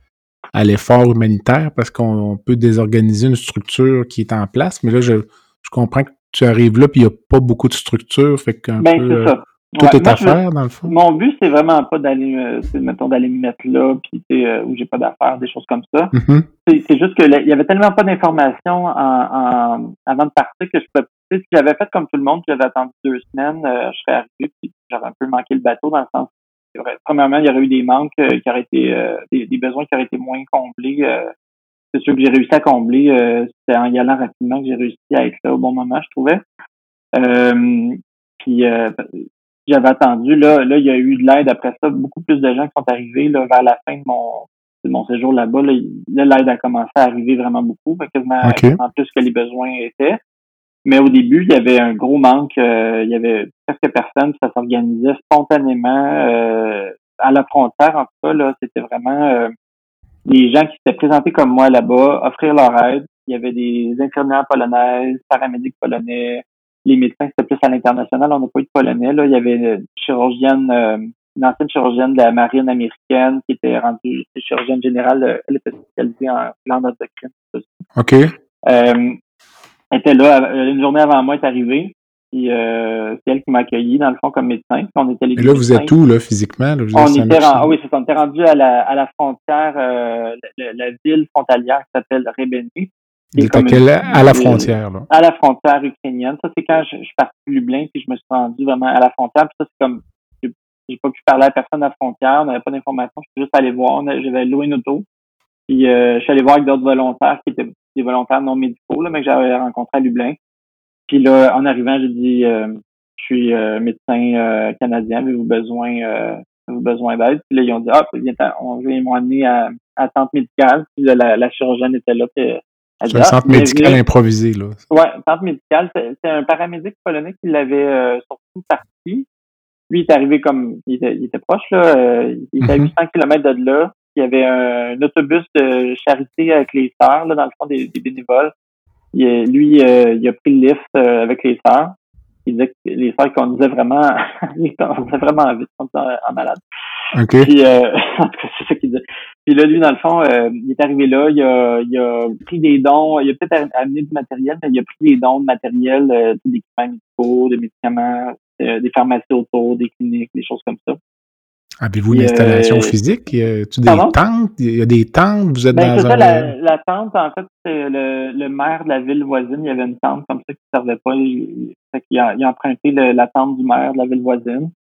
à l'effort humanitaire parce qu'on peut désorganiser une structure qui est en place. Mais là, je, je comprends que tu arrives là puis il n'y a pas beaucoup de structure, fait qu'un Ben, peu, c'est euh, ça. tout Ouais, est moi, à faire dans le fond. Mon but, c'est vraiment pas d'aller, euh, mettons, d'aller me mettre là, puis euh, où j'ai pas d'affaires, des choses comme ça. Mhm. C'est, c'est juste que là, il y avait tellement pas d'informations avant de partir que je sais, Si j'avais fait comme tout le monde, j'avais attendu deux semaines, euh, je serais arrivé, puis j'aurais un peu manqué le bateau dans le sens. Premièrement, il y aurait eu des manques euh, qui auraient été, euh, des, des besoins qui auraient été moins comblés. euh, c'est sûr que j'ai réussi à combler. euh, c'était en y allant rapidement que j'ai réussi à être là au bon moment, je trouvais. Euh, puis euh, j'avais attendu. Là, là, il y a eu de l'aide après ça. Beaucoup plus de gens qui sont arrivés là, vers la fin de mon, de mon séjour là-bas. Là, l'aide a commencé à arriver vraiment beaucoup, quasiment Ok. quasiment plus que les besoins étaient. Mais au début, il y avait un gros manque. euh, il y avait presque personne. Ça s'organisait spontanément euh, à la frontière. En tout cas, là, c'était vraiment euh, des gens qui s'étaient présentés comme moi là-bas, offrir leur aide. Il y avait des infirmières polonaises, paramédics polonais, les médecins, c'était plus à l'international. On n'a pas eu de polonais. Là. Il y avait une chirurgienne, euh, une ancienne chirurgienne de la marine américaine qui était rendue chirurgienne générale. Elle était spécialisée en tout ça. OK. Euh, elle était là, une journée avant moi, elle est arrivée. Puis euh, c'est elle qui m'a accueilli, dans le fond, comme médecin. Puis on était les Et là, vous médecins. êtes où, là, physiquement? là? On était, Saint-Lucie? ren- ah oui, c'est ça, on était rendu à la, à la frontière, euh, la, la ville frontalière qui s'appelle Rebeny. qui Vous êtes à, une- la frontière, là? à la frontière ukrainienne. Ça, c'est quand je, je suis parti de Lublin, puis je me suis rendu vraiment à la frontière. Puis ça, c'est comme, j'ai pas pu parler à personne à la frontière, on n'avait pas d'informations, je suis juste allé voir, j'avais loué une auto. Puis euh, je suis allé voir avec d'autres volontaires qui étaient des volontaires non médicaux, là, mais que j'avais rencontrés à Lublin. Puis là, en arrivant, j'ai dit, euh, je suis euh, médecin euh, canadien, avez-vous besoin, euh, avez-vous besoin d'aide? Puis là, ils ont dit, ah, on, ils m'ont amené à, à tente médicale. Puis là, la, la chirurgienne était là. Puis, elle C'est un Ah, centre médical improvisé, là. Ouais, centre médical. C'est un paramédic polonais qui l'avait euh, surtout parti. Lui, il est arrivé comme il était, il était proche, là. euh, il était à Mhm. 800 km de là. Il y avait un, autobus de charité avec les sœurs, là, dans le fond, des, des bénévoles. Il, lui, euh, il a pris le lift euh, avec les sœurs. Il disait que les sœurs conduisaient vraiment, [LAUGHS] ils conduisaient vraiment vite, ça, en malade. OK. Puis, euh, [LAUGHS] en tout cas, c'est ça qu'il disait. Puis là, lui, dans le fond, il est arrivé là, il a, il a pris des dons, il a peut-être amené du matériel, mais il a pris des dons de matériel, des équipements médicaux, des médicaments, des pharmacies autour, des cliniques, des choses comme ça. Avez-vous une installation physique? Y a-tu des pardon? tentes? Il y a des tentes? Vous êtes Ben, dans un... ça, la, la tente, en fait, c'est le, le maire de la ville voisine, il y avait une tente comme ça qui ne servait pas. Il, fait qu'il a, il a emprunté le- la tente du maire de la ville voisine.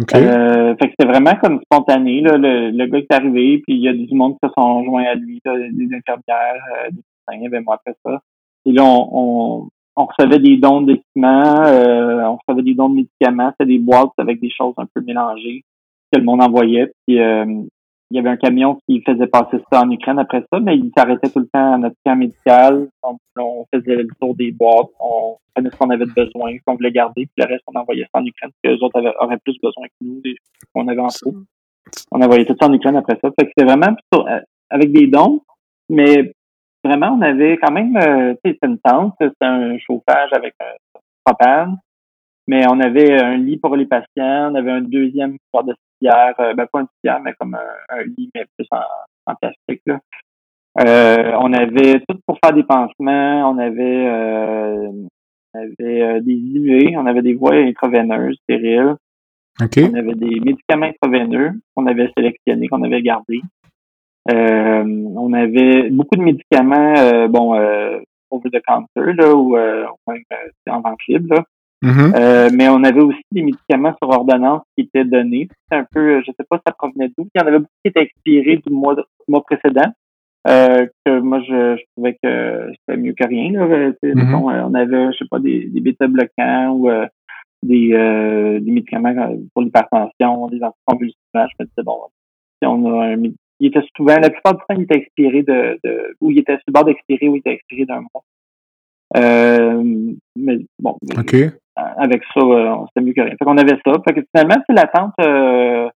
OK. Euh, fait que c'était vraiment comme spontané. Là, le, le gars est arrivé, puis il y a du monde qui se sont joints à lui, là, des infirmières, euh, des médecin, moi après ça. Et là, on, on, recevait des dons documents, euh, on recevait des dons de médicaments, c'était des boîtes avec des choses un peu mélangées que le monde envoyait. Puis euh, il y avait un camion qui faisait passer ça en Ukraine après ça, mais il s'arrêtait tout le temps à notre camp médical. On, on faisait le tour des boîtes, on prenait ce qu'on avait besoin, ce qu'on voulait garder, puis le reste, on envoyait ça en Ukraine, parce que les autres avaient, auraient plus besoin que nous, qu'on avait en trop. On envoyait tout ça en Ukraine après ça. Fait que c'était vraiment euh, avec des dons, mais vraiment, on avait quand même, euh, tu sais, c'était une tente, c'était un chauffage avec un propane, mais on avait un lit pour les patients, on avait un deuxième corps de euh, ben pas un civière, mais comme un, lit, mais plus en, en plastique, là. Euh, on avait tout pour faire des pansements, on avait, euh, on avait des inuits, on avait des voies intraveineuses stériles, on avait des médicaments intraveineux qu'on avait sélectionnés, qu'on avait gardés. Euh, on avait beaucoup de médicaments, euh, bon, euh, over the counter, là, ou euh, en vente libre, là. Mm-hmm. mais on avait aussi des médicaments sur ordonnance qui étaient donnés. C'était un peu, je sais pas si ça provenait d'où. Il y en avait beaucoup qui étaient expirés du mois, du mois précédent. que moi je, trouvais que c'était mieux que rien. Là. Mm-hmm. on avait, je sais pas, des, des bêta-bloquants ou des, euh, des médicaments pour l'hypertension, des anticonvulsivants. Je me disais, bon, si on a un il était souvent, la plupart du temps, il était expiré de, de ou il était sur le bord d'expirer ou il était expiré d'un mois. Euh, mais bon, avec ça, euh, c'était mieux que rien. Fait qu'on avait ça. Fait que finalement, c'est la tente, euh,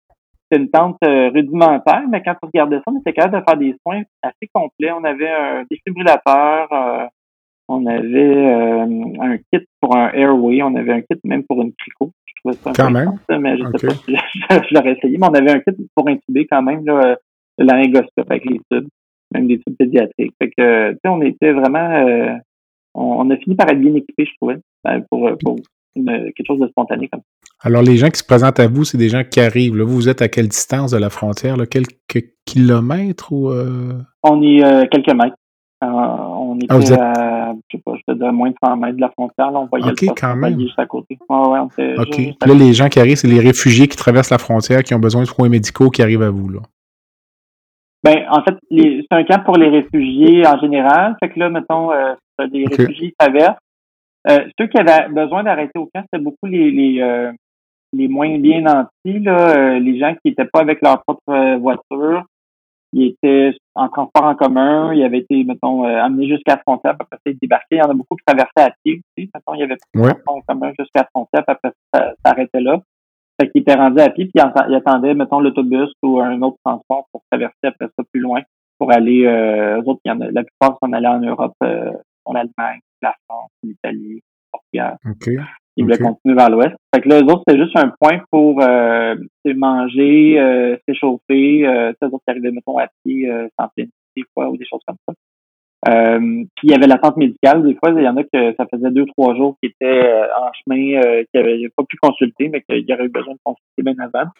c'est une tente euh, rudimentaire, mais quand on regardait ça, on était capable de faire des soins assez complets. On avait un défibrillateur, on avait un kit pour un airway, on avait un kit même pour une tricot. Je trouvais ça quand même? mais je sais pas si [LAUGHS] je, l'aurais essayé, mais on avait un kit pour intuber quand même, là, le laryngoscope avec les tubes, même des tubes pédiatriques. Fait que, tu sais, on était vraiment, euh, on, a fini par être bien équipés, je trouvais, euh, pour, euh, quelque chose de spontané comme ça. Alors, les gens qui se présentent à vous, c'est des gens qui arrivent. Là. Vous, vous êtes à quelle distance de la frontière? Là? Quelques kilomètres ou... On est quelques mètres. on était ah, à, je sais pas, je te dirais moins de 100 mètres de la frontière. Là, on voyait OK, quand même. juste à côté. ouais, OK. Là, les gens qui arrivent, c'est les réfugiés qui traversent la frontière, qui ont besoin de soins médicaux, qui arrivent à vous, là. Ben, en fait, c'est un camp pour les réfugiés en général. Fait que là, mettons, euh, des réfugiés traversent. Euh, ceux qui avaient besoin d'arrêter au camp, c'était beaucoup les les, euh, les moins bien nantis, là, euh, les gens qui n'étaient pas avec leur propre voiture. Ils étaient en transport en commun, ils avaient été, mettons, amenés jusqu'à frontière, après ça, ils débarquaient. Il y en a beaucoup qui traversaient à pied aussi. Mettons, il y avait pas de transport en commun jusqu'à frontière, après ça, ça s'arrêtait là. Fait qu'il était rendu à pied, puis il, attendait, mettons, l'autobus ou un autre transport pour traverser après ça plus loin, pour aller, euh, eux autres, il y en a, la plupart s'en allaient en Europe, euh, en Allemagne, la France, l'Italie, le Portugal. Okay. Ils voulaient continuer vers l'ouest. Fait que là, eux autres, c'était juste un point pour euh, manger, euh, s'échauffer, euh, eux autres qui arrivaient, mettons, à pied, euh, sans des fois, ou des choses comme ça. Euh, puis il y avait l'attente médicale. Des fois, il y en a que ça faisait deux, trois jours qui étaient euh, en chemin, euh, qui n'avaient pas pu consulter, mais qu'il aurait eu besoin de consulter bien avant.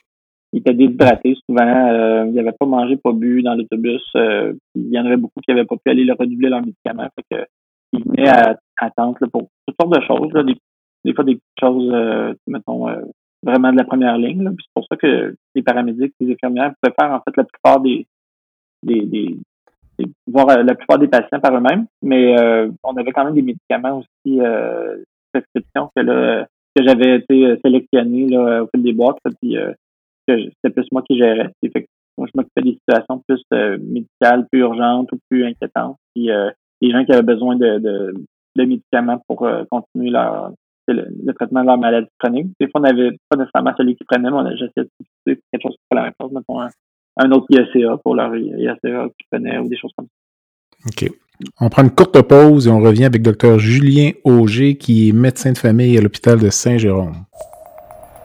Ils étaient déshydratés souvent. Euh, ils n'avaient pas mangé, pas bu dans l'autobus. Euh, il y en avait beaucoup qui n'avaient pas pu aller le redoubler leurs médicaments. Fait que, ils venaient à attendre pour toutes sortes de choses. Là, des, des fois, des choses, euh, mettons, vraiment de la première ligne. C'est pour ça que les paramédics, les infirmières pouvaient faire en fait la plupart des, des, des, voir euh, la plupart des patients par eux-mêmes, mais euh, on avait quand même des médicaments aussi euh, prescription que là que j'avais été sélectionné là, au fil des boîtes, puis que c'était plus moi qui gérais. Moi, je m'occupais des situations plus médicales, plus urgentes ou plus inquiétantes. Puis les gens qui avaient besoin de, de, médicaments pour continuer leur le, traitement de leur maladie chronique. Des fois, on n'avait pas nécessairement celui qui prenait, mais on a de quelque chose pour la même chose, mettons un autre IACA pour leur IACA qui connaît ou des choses comme ça. OK. On prend une courte pause et on revient avec Dr Julien Auger, qui est médecin de famille à l'hôpital de Saint-Jérôme.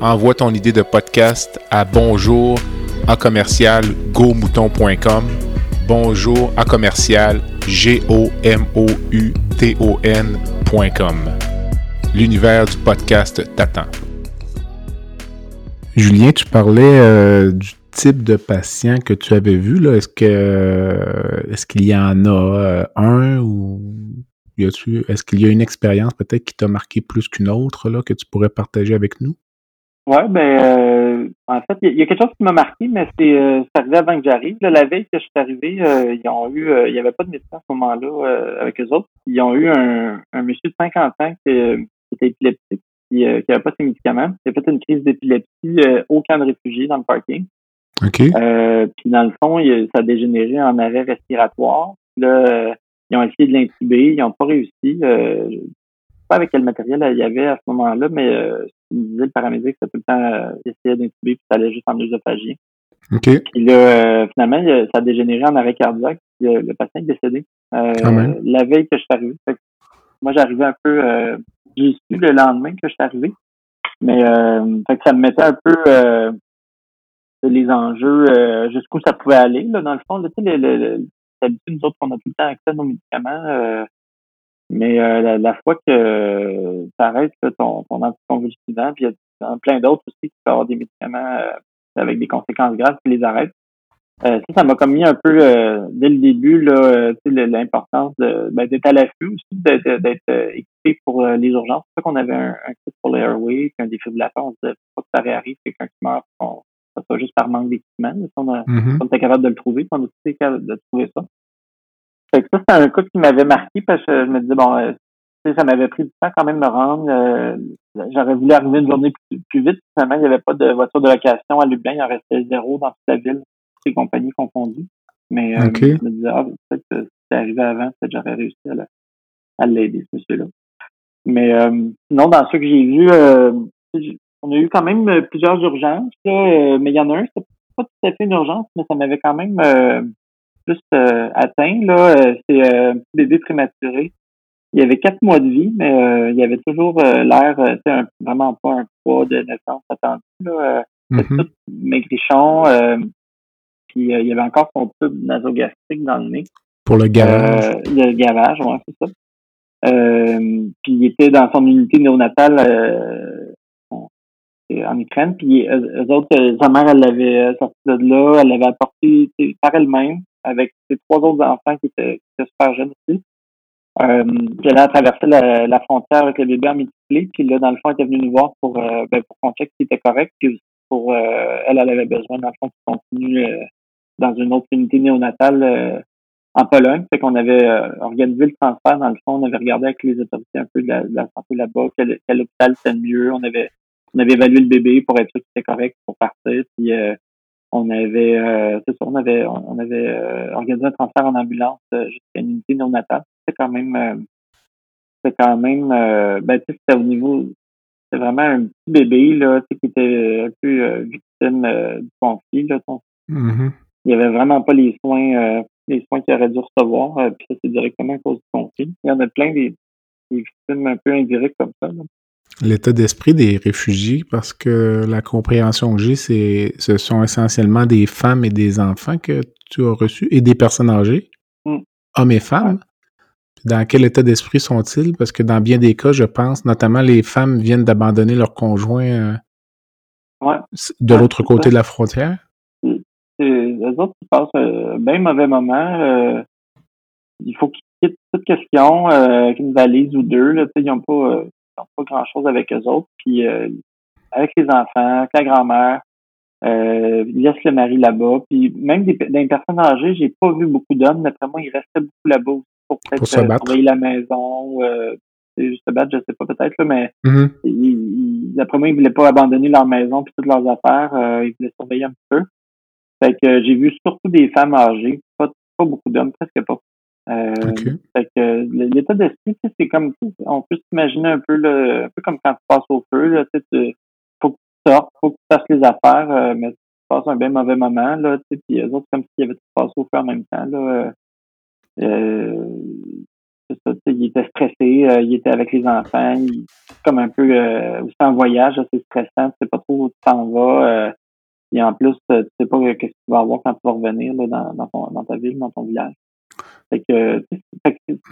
Envoie ton idée de podcast à bonjour à commercial Bonjour à commercial G-O-M-O-U ton.com. L'univers du podcast t'attend. Julien, tu parlais euh, du type de patient que tu avais vu. Là. Est-ce euh, qu'il y en a euh, un ou est-ce qu'il y a une expérience peut-être qui t'a marqué plus qu'une autre là, que tu pourrais partager avec nous? Oui, ben euh, en fait, il y, a quelque chose qui m'a marqué, mais c'est euh, arrivé avant que j'arrive. La veille que je suis arrivé, euh, ils ont eu il n'y avait pas de médecin à ce moment-là avec eux autres. Ils ont eu un, un monsieur de 50 ans qui, était épileptique, qui n'avait pas ses médicaments. Il a fait une crise d'épilepsie au camp de réfugiés dans le parking. OK. puis dans le fond, il, ça a dégénéré en arrêt respiratoire. Là, ils ont essayé de l'intuber, ils n'ont pas réussi. Euh, je sais pas avec quel matériel il y avait à ce moment-là, mais euh, il me disait le paramédic, ça tout le temps euh, essayait d'intuber, puis ça allait juste en œsophagie. Puis là, euh, finalement, ça a dégénéré en arrêt cardiaque, puis le patient est décédé. la veille que je suis arrivé. moi, j'arrivais un peu, j'ai su le lendemain que je suis arrivé. Mais fait que ça me mettait un peu les enjeux, jusqu'où ça pouvait aller, là, dans le fond. Là, le, le, d'habitude, nous autres, on a tout le temps accès à nos médicaments. Euh, mais euh, la, fois que tu arrêtes ton, ton anticonvulsivant, puis il y a plein d'autres aussi qui peuvent avoir des médicaments euh, avec des conséquences graves qui les arrêtent. ça, ça m'a comme mis un peu dès le début là, l'importance ben, d'être à l'affût aussi, d'être équipé pour les urgences. C'est pour ça qu'on avait un, un kit pour les airways, puis un défibrillateur. On se disait pas que ça réarrive, quelqu'un qui meurt, ça soit juste par manque d'équipement. Si on, a, mm-hmm. était capable de le trouver, on a été capable de trouver ça. Fait que ça, c'était un coup qui m'avait marqué parce que je me disais, bon, euh, ça m'avait pris du temps quand même de me rendre. Euh, j'aurais voulu arriver une journée plus, vite. Finalement, il n'y avait pas de voiture de location à Lublin. Il en restait zéro dans toute la ville, toutes les compagnies confondues. Mais euh, je me disais, ah, peut-être que si c'était arrivé avant, peut-être que j'aurais réussi à l'aider, ce monsieur-là. Mais sinon, dans ce que j'ai vu, on a eu quand même euh, plusieurs urgences, euh, mais il y en a un, c'est pas tout à fait une urgence, mais ça m'avait quand même euh, plus atteint. Là, c'est un petit bébé prématuré. Il avait quatre mois de vie, mais il avait toujours l'air, c'est vraiment pas un poids de naissance attendu. Là, mm-hmm. tout maigrichon. puis il y avait encore son tube nasogastrique dans le nez. Pour le gavage. le gavage, oui, c'est ça. puis il était dans son unité néonatale en Ukraine. Puis eux, autres, euh, sa mère, elle l'avait euh, sorti de là, elle l'avait apporté par elle-même avec ses trois autres enfants qui étaient, qui étaient super jeunes aussi. Euh, elle a traversé la, la, frontière avec le bébé en multiplié. Puis là, dans le fond, elle était venue nous voir pour, euh, ben, pour qu'on check était correct. Puis pour elle, elle avait besoin, dans le fond, qu'il continue dans une autre unité néonatale en Pologne. Fait qu'on avait organisé le transfert, dans le fond, on avait regardé avec les autorités un peu de la, santé là-bas, quel, quel hôpital c'était mieux. On avait on avait évalué le bébé pour être sûr qu'il était correct pour partir. Puis euh, on avait, euh, ça, on avait, on avait euh, organisé un transfert en ambulance jusqu'à une unité néonatale. C'était quand même, c'était quand même, ben c'était au niveau, c'était vraiment un petit bébé là, qui était un peu victime du conflit là. Mm-hmm. Il n'y avait vraiment pas les soins, les soins qu'il aurait dû recevoir. puis ça c'est directement à cause du conflit. Il y en a plein des, des victimes un peu indirectes comme ça. Là. L'état d'esprit des réfugiés, parce que la compréhension que j'ai, c'est ce sont essentiellement des femmes et des enfants que tu as reçus et des personnes âgées, mm. hommes et femmes. Dans quel état d'esprit sont-ils? Parce que dans bien des cas, je pense, notamment les femmes viennent d'abandonner leur conjoint euh, de l'autre côté de la frontière. Les autres qui passent un bien mauvais moment. Euh, il faut qu'ils quittent toute question, euh, une valise ou deux. Là, ils n'ont pas n'ont pas grand-chose avec eux autres. Puis euh, avec les enfants, avec la grand-mère, euh, ils laissent le mari là-bas. Puis même des, des personnes âgées, j'ai pas vu beaucoup d'hommes. D'après moi, ils restaient beaucoup là-bas aussi pour peut-être euh, travailler la maison. Euh, juste se battre, je sais pas peut-être, là, mais mm-hmm. d'après moi, ils voulaient pas abandonner leur maison puis toutes leurs affaires. Euh, ils voulaient surveiller un petit peu. Fait que j'ai vu surtout des femmes âgées, pas, pas beaucoup d'hommes, presque pas. Euh, fait que l'état d'esprit, c'est comme on peut s'imaginer un peu le, un peu comme quand tu passes au feu, là, tu faut que tu sortes, faut que tu fasses les affaires, euh, mais tu passes un bien mauvais moment, là, tu sais, puis eux autres, comme s'il y avait tout passé au feu en même temps, là. Euh, c'est ça, il était stressé, euh, il était avec les enfants, il, comme un peu euh, aussi en voyage, c'est stressant, tu sais pas trop où tu t'en vas. et en plus, tu sais pas qu'est-ce que tu vas avoir quand tu vas revenir là, dans, dans, ton, dans ta ville, dans ton village. Fait que,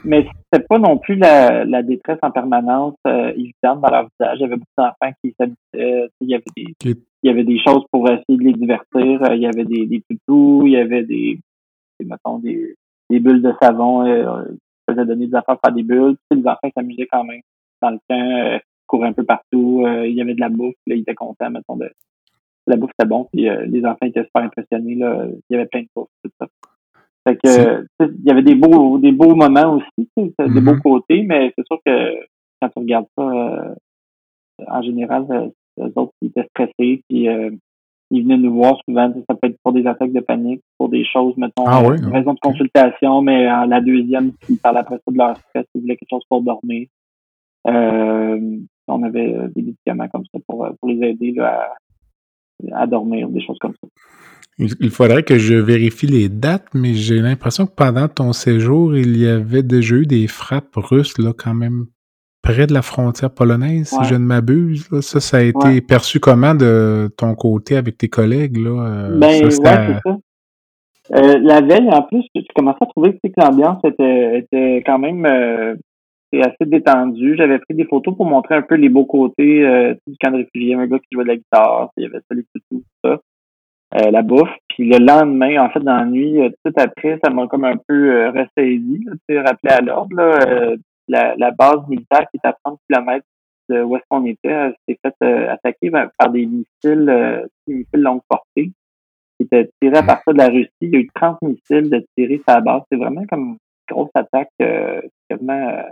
mais c'était pas non plus la, la détresse en permanence euh, évidente dans leur visage. Il y avait beaucoup d'enfants qui s'habitaient. Il y avait des il y avait des choses pour essayer de les divertir. Euh, il y avait des, des toutous, il y avait des, des mettons, des, des bulles de savon. Euh, faisaient donner des affaires pour faire des bulles. Puis, les enfants s'amusaient quand même dans le camp, euh, couraient un peu partout. Euh, il y avait de la bouffe. Là, ils étaient contents, mettons, de la bouffe c'était bon. Puis les enfants étaient super impressionnés. Là. Il y avait plein de bouffe, tout ça. Fait que, il y avait des beaux, des beaux moments aussi, des beaux mm-hmm. côtés, mais c'est sûr que quand tu regardes ça, euh, en général, euh, les autres ils étaient stressés, puis euh, ils venaient nous voir souvent. Ça peut être pour des attaques de panique, pour des choses, mettons, ah oui, raison de consultation, mais la deuxième, ils parlaient après ça de leur stress, ils voulaient quelque chose pour dormir. on avait des médicaments comme ça pour, pour les aider là, à, à dormir, des choses comme ça. Il faudrait que je vérifie les dates, mais j'ai l'impression que pendant ton séjour, il y avait déjà eu des frappes russes, là, quand même, près de la frontière polonaise, si je ne m'abuse. Ça, ça a été perçu comment de ton côté avec tes collègues, là? Euh, ben, ça, ouais, c'est ça. Euh, la veille, en plus, tu commençais à trouver que l'ambiance était, était quand même euh, assez détendue. J'avais pris des photos pour montrer un peu les beaux côtés euh, du camp de réfugiés. Un gars qui jouait de la guitare, il y avait ça, les tout ça. Euh, la bouffe. Puis le lendemain, en fait, dans la nuit, euh, tout après, ça m'a comme un peu euh, ressaisi, rappelé à l'ordre. Euh, la, la, base militaire qui est à 30 km de où est-ce qu'on était s'est fait attaquer par des missiles, des missiles longue portée qui étaient tirés à partir de la Russie. Il y a eu 30 missiles de tirer sur la base. C'est vraiment comme une grosse attaque quasiment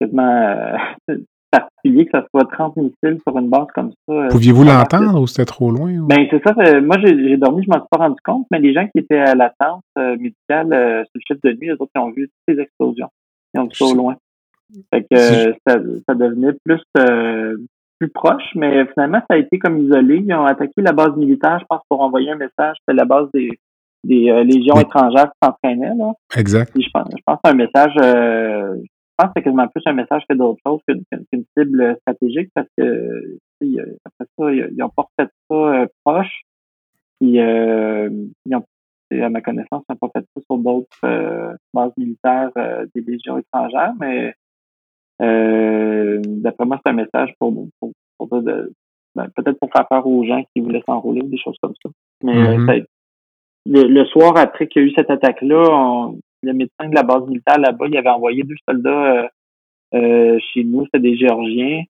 quasiment [LAUGHS] particulier que ça soit 30 missiles sur une base comme ça. Euh, Pouviez-vous l'entendre ou c'était trop loin? Ben, c'est ça. Euh, moi, j'ai dormi, je m'en suis pas rendu compte, mais les gens qui étaient à l'attente euh, médicale sur le chef de nuit, les autres, ils ont vu toutes les explosions. Ils ont vu ça au loin. Fait que ça, ça, devenait plus plus proche, mais finalement, ça a été comme isolé. Ils ont attaqué la base militaire, je pense, pour envoyer un message. C'était la base des, des légions étrangères qui s'entraînaient. Là. Exact. je pense, je pense que un message pense que c'est quasiment plus un message que d'autres choses qu'une cible stratégique parce que après ça, ils n'ont pas fait ça euh, proche. Puis euh, ils ont, à ma connaissance, ils n'ont pas fait ça sur d'autres euh, bases militaires des légions étrangères, mais d'après moi, c'est un message pour, pour, pour, ben, peut-être pour faire peur aux gens qui voulaient s'enrôler ou des choses comme ça. Mais mm-hmm. le, soir après qu'il y a eu cette attaque-là, on, le médecin de la base militaire là-bas, il avait envoyé deux soldats euh, euh, chez nous, c'était des Géorgiens,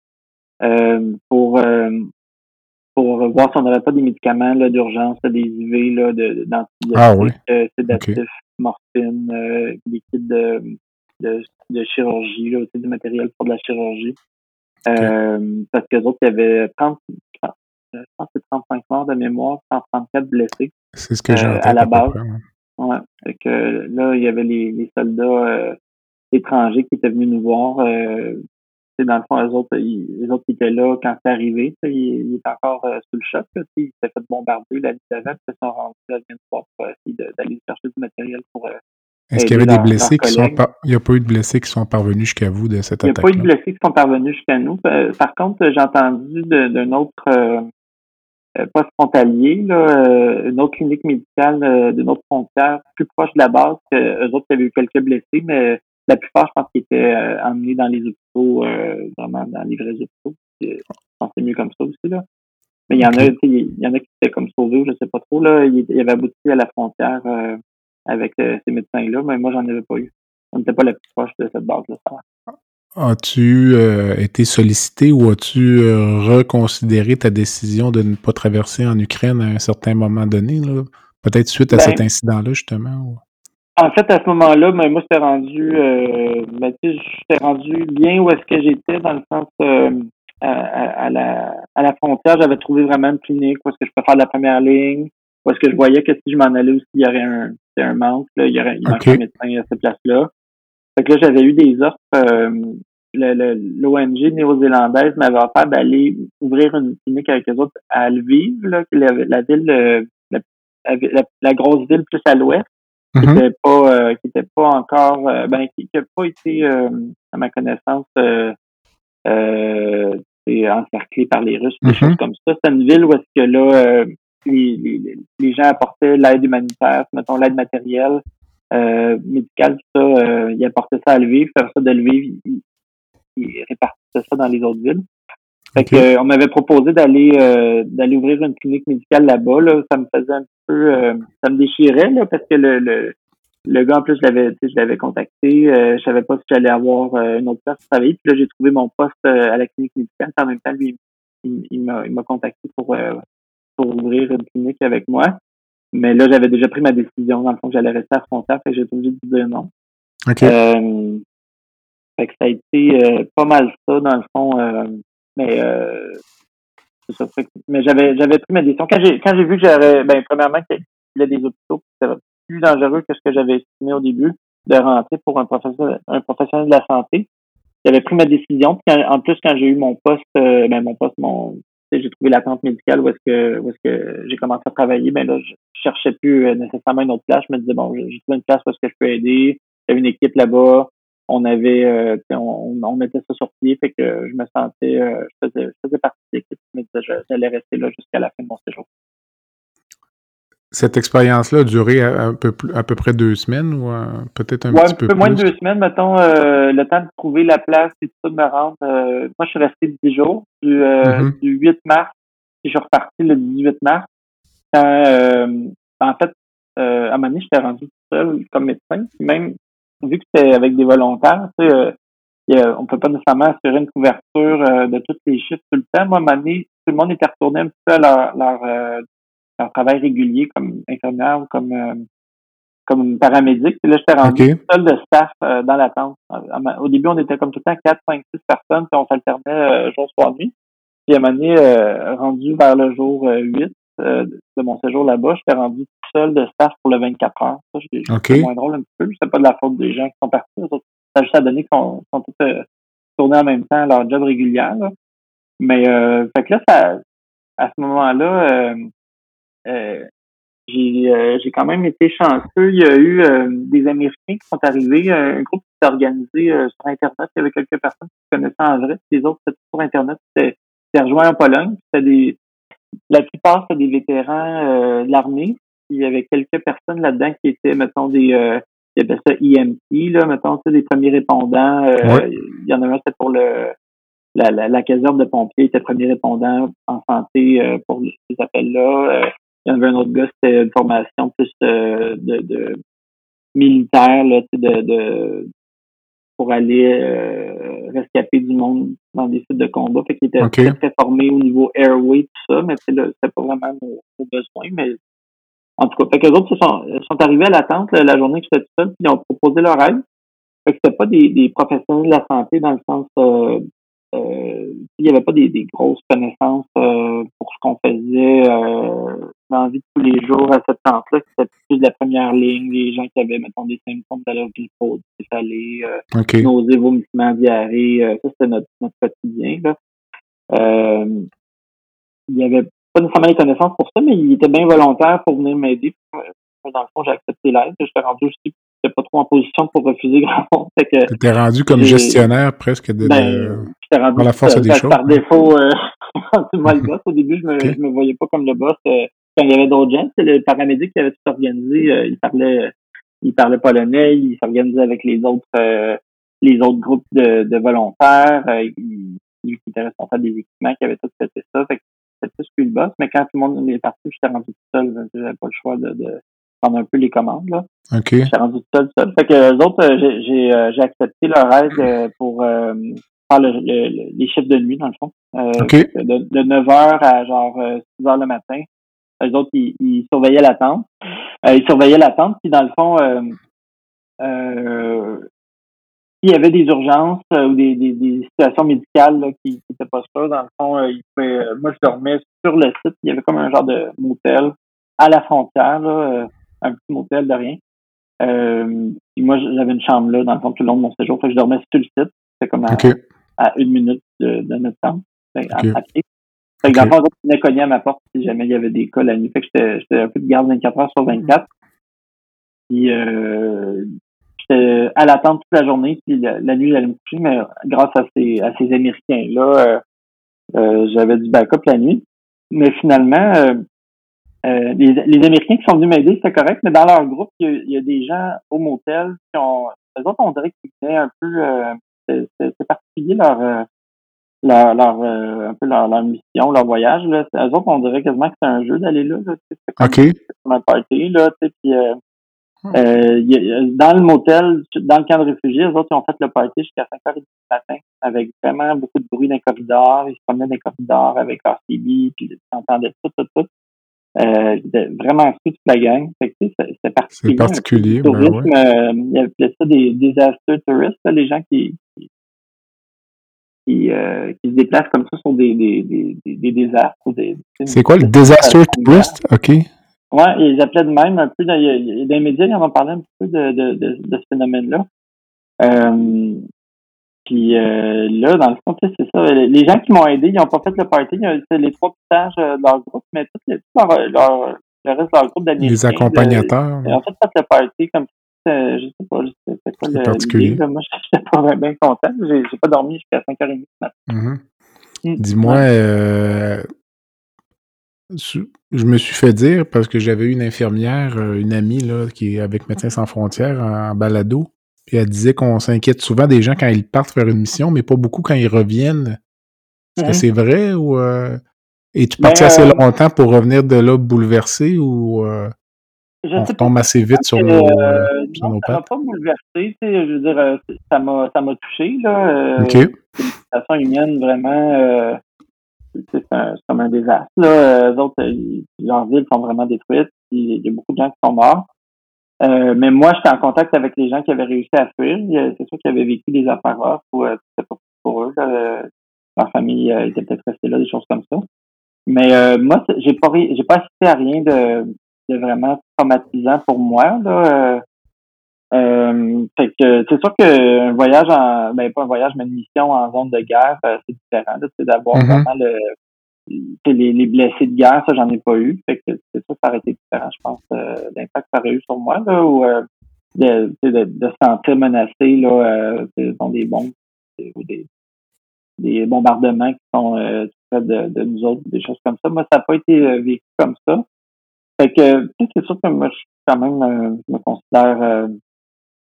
euh, pour pour voir si on n'avait pas des médicaments d'urgence, des IV là, d'antibiotiques, ah, oui. sédatifs, morphine, des kits de, de, chirurgie, là, aussi du matériel pour de la chirurgie. parce que autres, il y avait 30, je pense que 35 morts de mémoire, 134 blessés. C'est ce que j'ai à la base. Ouais. Fait que là, il y avait les, les soldats euh, étrangers qui étaient venus nous voir. Euh, dans le fond, les autres, les autres qui étaient là quand c'est arrivé, ils, ils, étaient encore euh, sous le choc. Là, ils s'étaient fait bombarder la nuit d'avant, ils sont rendus à pour essayer d'aller chercher du matériel pour. Est-ce qu'il y avait des blessés qui sont par... Il n'y a pas eu de blessés qui sont parvenus jusqu'à vous de cette attaque? Il n'y a pas eu de blessés qui sont parvenus jusqu'à nous. Par contre, j'ai entendu d'un autre pas frontalier, là, euh, une autre clinique médicale euh, d'une autre frontière, plus proche de la base, que eux autres avaient eu quelques blessés, mais la plupart, je pense qu'ils étaient emmenés dans les hôpitaux, vraiment dans les vrais hôpitaux. Je pense que c'est mieux comme ça aussi, là. Mais il y en a, il y en a qui étaient comme sauvés, je sais pas trop, là. Il y avait abouti à la frontière avec ces médecins-là, mais moi, j'en avais pas eu. On n'était pas la plus proche de cette base-là. As-tu euh, été sollicité ou as-tu euh, reconsidéré ta décision de ne pas traverser en Ukraine à un certain moment donné, peut-être suite à cet ben incident-là, justement? En fait, à ce moment-là, ben, moi, j'étais rendu, euh, ben, j'étais rendu bien où est-ce que j'étais, dans le sens à, la, à la frontière, j'avais trouvé vraiment une clinique où est-ce que je peux faire la première ligne, où est-ce que je voyais que si je m'en allais aussi, il y aurait un, un manque, là, il y aurait il manquait un médecin à cette place-là. Fait que là, j'avais eu des offres. Euh, L'ONG néo-zélandaise m'avait offert d'aller ouvrir une clinique avec eux autres à Lviv, là, est la, ville, euh, la, grosse ville plus à l'ouest, qui n'était mm-hmm. pas, euh, qui était pas encore, euh, ben, qui n'a pas été, à ma connaissance, euh, encerclée par les Russes, des mm-hmm. choses comme ça. C'est une ville où est-ce que là, les, les, les, gens apportaient l'aide humanitaire, mettons l'aide matérielle, euh, médical, ça, euh, il apportait ça à Lviv, faire ça de Lviv, il, il répartissait ça dans les autres villes. Fait que, euh, on m'avait proposé d'aller euh, d'aller ouvrir une clinique médicale là-bas. Là. Ça me faisait un peu euh, ça me déchirait là, parce que le, le, le gars en plus je l'avais je l'avais contacté. Euh, je savais pas si j'allais avoir une autre place pour travailler. Puis là, j'ai trouvé mon poste à la clinique médicale. en même temps, lui, il, il m'a contacté pour, pour ouvrir une clinique avec moi. Mais là, j'avais déjà pris ma décision, dans le fond, que j'allais rester à Frontière, fait que j'ai obligé de dire non. OK. Euh, fait que ça a été pas mal ça, dans le fond. Mais euh, ça. Mais j'avais j'avais pris ma décision. Quand j'ai quand j'ai vu que j'aurais ben premièrement qu'il y avait des hôpitaux c'était plus dangereux que ce que j'avais estimé au début de rentrer pour un professionnel un professionnel de la santé. J'avais pris ma décision. Puis en plus, quand j'ai eu mon poste, euh, ben mon poste, mon j'ai trouvé l'attente médicale où est-ce que où est-ce que j'ai commencé à travailler, ben là, je cherchais plus euh, nécessairement une autre place. Je me disais bon, j'ai trouvé une place où est-ce que je peux aider. J'avais une équipe là-bas on avait euh, on, on, mettait ça sur pied, fait que je me sentais euh, je, faisais, je faisais partie de l'équipe, mais j'allais rester là jusqu'à la fin de mon séjour. Cette expérience-là a duré à, peu, à peu près deux semaines ou euh, peut-être un ouais, petit peu, un peu plus? moins de deux semaines, mettons, le temps de trouver la place et tout ça, de me rendre. moi, je suis resté dix jours, du, mm-hmm. du 8 mars, et je suis reparti le 18 mars. en fait, à un moment donné, j'étais rendu tout seul comme médecin, même vu que c'est avec des volontaires, tu sais, euh, on peut pas nécessairement assurer une couverture euh, de tous les chiffres tout le temps. Moi, à tout le monde était retourné un petit peu à leur, leur, euh, leur travail régulier comme infirmière ou comme euh, comme paramédic. Puis là, j'étais rendu seul de staff dans l'attente. Au début, on était comme tout le temps 4, 5, 6 personnes, puis on s'alternait jour, soir, nuit. Puis à un moment donné, rendu vers le jour 8, euh, de mon séjour là-bas, j'étais rendu tout seul de staff pour le 24 heures. Ça, j'ai moins drôle un petit peu. C'est pas de la faute des gens qui sont partis. Ça a juste à donner qu'ils sont, sont tous euh, tournés en même temps à leur job régulier. Mais euh, fait que là, ça, à ce moment-là, euh, euh j'ai j'ai quand même été chanceux. Il y a eu des Américains qui sont arrivés, un groupe qui s'est organisé sur Internet. Il y avait quelques personnes qui se connaissaient en vrai. Les autres, c'était sur Internet. C'était rejoint en Pologne. C'était des la plupart, c'est des vétérans euh, de l'armée. Il y avait quelques personnes là-dedans qui étaient, mettons, des euh, il y avait ça EMT, là, mettons, des premiers répondants. Euh, il y en avait un, c'était pour le la, la, caserne de pompiers, était premier répondant en santé euh, pour ces appels-là. Il y en avait un autre gars, c'était une formation plus de, de militaire, là, de, de pour aller euh, rescaper du monde dans des sites de combat. Fait qu'il était très, formé au niveau airway, tout ça, mais c'était pas vraiment nos, besoins. Mais en tout cas, fait que les autres sont, sont arrivés à l'attente la journée que j'étais tout seul, puis ils ont proposé leur aide. Fait que c'était pas des, des professionnels de la santé dans le sens euh, euh, il n'y avait pas des, des grosses connaissances euh, pour ce qu'on faisait euh, dans la vie de tous les jours à cette temps-là. C'était plus de la première ligne, les gens qui avaient, mettons, des symptômes d'allergie chaude, céphalée, euh, okay. nausées, vomissements, diarrhée. Euh, ça, c'était notre, notre quotidien. Là. Euh, il n'y avait pas nécessairement les connaissances pour ça, mais il était bien volontaire pour venir m'aider. Dans le fond, j'ai accepté l'aide. J'étais rendu aussi pas trop en position pour refuser grand monde. Tu étais rendu comme gestionnaire presque de, ben, rendu la force des choses. Par défaut, euh, [LAUGHS] moi le boss. Au début, je me, je me voyais pas comme le boss. Euh, quand il y avait d'autres gens, c'est le paramédic qui avait tout organisé. Euh, il parlait il parlait polonais, il s'organisait avec les autres euh, les autres groupes de, de volontaires. il, lui qui était responsable des équipements, qui avait tout fait ça. Fait que c'était plus que le boss. Mais quand tout le monde est parti, j'étais rendu tout seul. J'avais pas le choix de, de prendre un peu les commandes. Là. OK. J'étais rendu tout seul, seul. Fait que les autres, j'ai j'ai accepté leur aide pour le, les chiffres de nuit, dans le fond. Euh, de, de 9 h à genre 6 euh, h le matin. Les autres, ils, ils surveillaient la tente. Euh, ils surveillaient la tente, puis dans le fond, euh, s'il y avait des urgences ou des, des, des, situations médicales là, qui n'étaient pas sûres, dans le fond, il pouvait, moi, je dormais sur le site. Il y avait comme un genre de motel à la frontière, là, un petit motel de rien. Euh, moi, j'avais une chambre là, dans le fond, tout le long de mon séjour. Fait que je dormais sur le site. C'était comme à, à une minute de, de notre temps, okay. à, à pied. Fait que dans le fond, ils venaient cogner à ma porte si jamais il y avait des cas la nuit. Fait que j'étais un peu de garde 24 heures sur 24. Puis euh, j'étais à l'attente toute la journée, puis la, nuit j'allais me coucher, mais grâce à ces, à ces Américains-là, euh, euh, j'avais du backup la nuit. Mais finalement, euh, euh, les, les, Américains qui sont venus m'aider, c'était correct, mais dans leur groupe, il y, a, des gens au motel qui ont. Eux autres, on dirait qu'ils venaient un peu. Euh, c'est particulier leur. Euh, leur, leur un peu leur, leur, mission, leur voyage. Là. Eux autres, on dirait quasiment que c'est un jeu d'aller là. là c'est comme, un party, là, tu sais, puis euh, dans le motel, dans le camp de réfugiés, les autres, ils ont fait le party jusqu'à 5h30 du matin avec vraiment beaucoup de bruit dans les corridors. Ils se promenaient dans les corridors avec leur CB, puis ils entendaient tout, tout, tout. Euh, vraiment fou toute la gang. C'est particulier. C'est particulier. Ben tourisme, ouais. euh, ils appelaient ça des disaster tourists, là, les gens qui, qui, qui, euh, qui, se déplacent comme ça sur des, des, des, des, désastres. C'est quoi le disaster tourist? OK. Oui, ils appelaient de même un peu. Dans, il des médias, ils en ont parlé un peu de, de, de, de ce phénomène-là. Euh, puis euh, là, dans le fond, c'est ça. Les gens qui m'ont aidé, ils n'ont pas fait le party. C'est les trois stages de leur groupe, mais tout, les, leur, leur, le reste de leur groupe d'amis. Les accompagnateurs. Ils ont fait, fait le party comme ça. Je sais pas, c'est quoi le particulier. Moi, [LAUGHS] je n'étais pas bien content. J'ai pas dormi jusqu'à 5h30 ce matin. Mm -hmm. Dis-moi, euh, je me suis fait dire, parce que j'avais une infirmière, euh, une amie là, qui est avec Médecins sans frontières en, balado, puis elle disait qu'on s'inquiète souvent des gens quand ils partent faire une mission, mais pas beaucoup quand ils reviennent. Est-ce que c'est vrai ou euh, es-tu parti ben, assez longtemps pour revenir de là bouleversé ou euh, on retombe assez vite sur nos, euh, sur non, nos pattes? Ça m'a pas bouleversé, je veux dire, ça m'a ça m'a touché là. OK. Façon humaine, vraiment c'est comme un désastre. Là. Eux autres, leurs villes sont vraiment détruites. Il y a beaucoup de gens qui sont morts. Euh, mais moi, j'étais en contact avec les gens qui avaient réussi à fuir. C'est sûr qu'ils avaient vécu des affaires rares pour, euh, pas pour eux. Là. Leur famille euh, était peut-être restée là, des choses comme ça. Mais euh, moi, j'ai pas j'ai pas assisté à rien de, de vraiment traumatisant pour moi. Là. Euh, fait que c'est sûr qu'un voyage en ben pas un voyage mais une mission en zone de guerre euh, c'est différent c'est d'avoir Mhm. vraiment le les, les blessés de guerre ça j'en ai pas eu fait que c'est sûr que ça aurait été différent je pense euh, l'impact que ça aurait eu sur moi là ou euh, de, de, de se sentir menacé là euh, dans des bombes ou des des bombardements qui sont euh, de, de nous autres des choses comme ça moi ça n'a pas été euh, vécu comme ça fait que c'est sûr que moi je suis quand même euh, je me considère euh,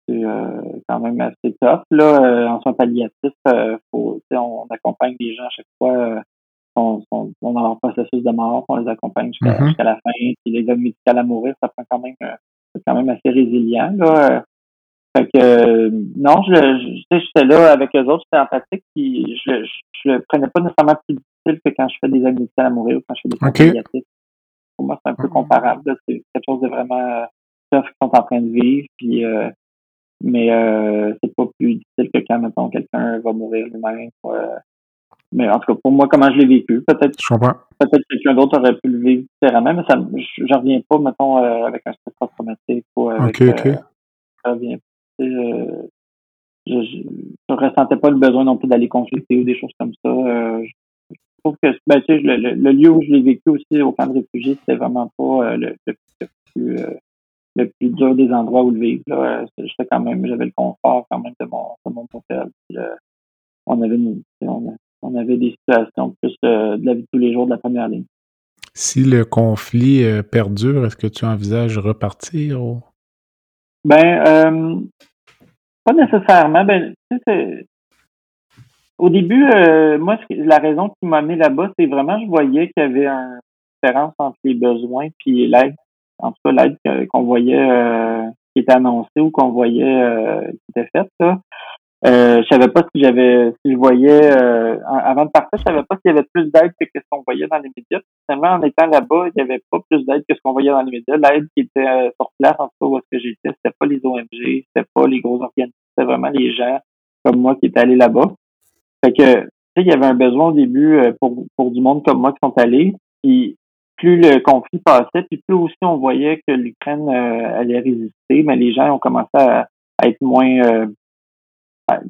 c'est euh, quand même assez tough. Là, euh, en soins palliatifs, euh, faut, on accompagne les gens à chaque fois sont, sont, sont dans leur processus de mort, on les accompagne jusqu'à Mhm. jusqu'à la fin. Puis les aides médicales à mourir, ça prend quand même c'est quand même assez résilient. Là. Fait que non, je, je j'étais là avec eux autres, j'étais empathique, puis je, je, je le prenais pas nécessairement plus difficile que quand je fais des aides médicales à mourir ou quand je fais des soins palliatifs. Pour moi, c'est un peu comparable. là. C'est quelque chose de vraiment euh, tough qu'ils sont en train de vivre. Puis euh, mais euh, c'est pas plus difficile que quand, mettons, quelqu'un va mourir lui-même. euh. mais en tout cas, pour moi, comment je l'ai vécu, peut-être peut-être quelqu'un d'autre aurait pu le vivre différemment, mais ça je j'en reviens pas, mettons, avec un stress post-traumatique ou avec je, je, je ressentais pas le besoin non plus d'aller consulter ou des choses comme ça. Euh, trouve que ben, tu sais, le, le, le lieu où je l'ai vécu aussi au camp de réfugiés, c'était vraiment pas euh, le, plus euh, le plus dur des endroits où le vivre. Là. Euh, J'étais quand même, j'avais le confort quand même de mon, de mon hôtel. Puis, euh, on avait une- on, on avait des situations plus de la vie de tous les jours de la première ligne. Si le conflit perdure, est-ce que tu envisages repartir? Ou... Ben, pas nécessairement. Ben, tu sais, au début, euh, moi, la raison qui m'a amené là-bas, c'est vraiment, je voyais qu'il y avait une différence entre les besoins puis l'aide. En tout cas, l'aide qu'on voyait, euh, qui était annoncée ou qu'on voyait euh, qui était faite. Là. Euh, je savais pas si j'avais, si je voyais, euh, avant de partir, je savais pas s'il y avait plus d'aide que ce qu'on voyait dans les médias. Finalement, en étant là-bas, il y avait pas plus d'aide que ce qu'on voyait dans les médias. L'aide qui était euh, sur place, en tout cas, où est-ce que j'étais, c'était pas les ONG, c'était pas les gros organismes, c'était vraiment les gens comme moi qui étaient allés là-bas. Fait que, tu sais, il y avait un besoin au début euh, pour, pour du monde comme moi qui sont allés. Puis plus le conflit passait, puis plus aussi on voyait que l'Ukraine euh, allait résister, mais les gens ont commencé à, être moins euh,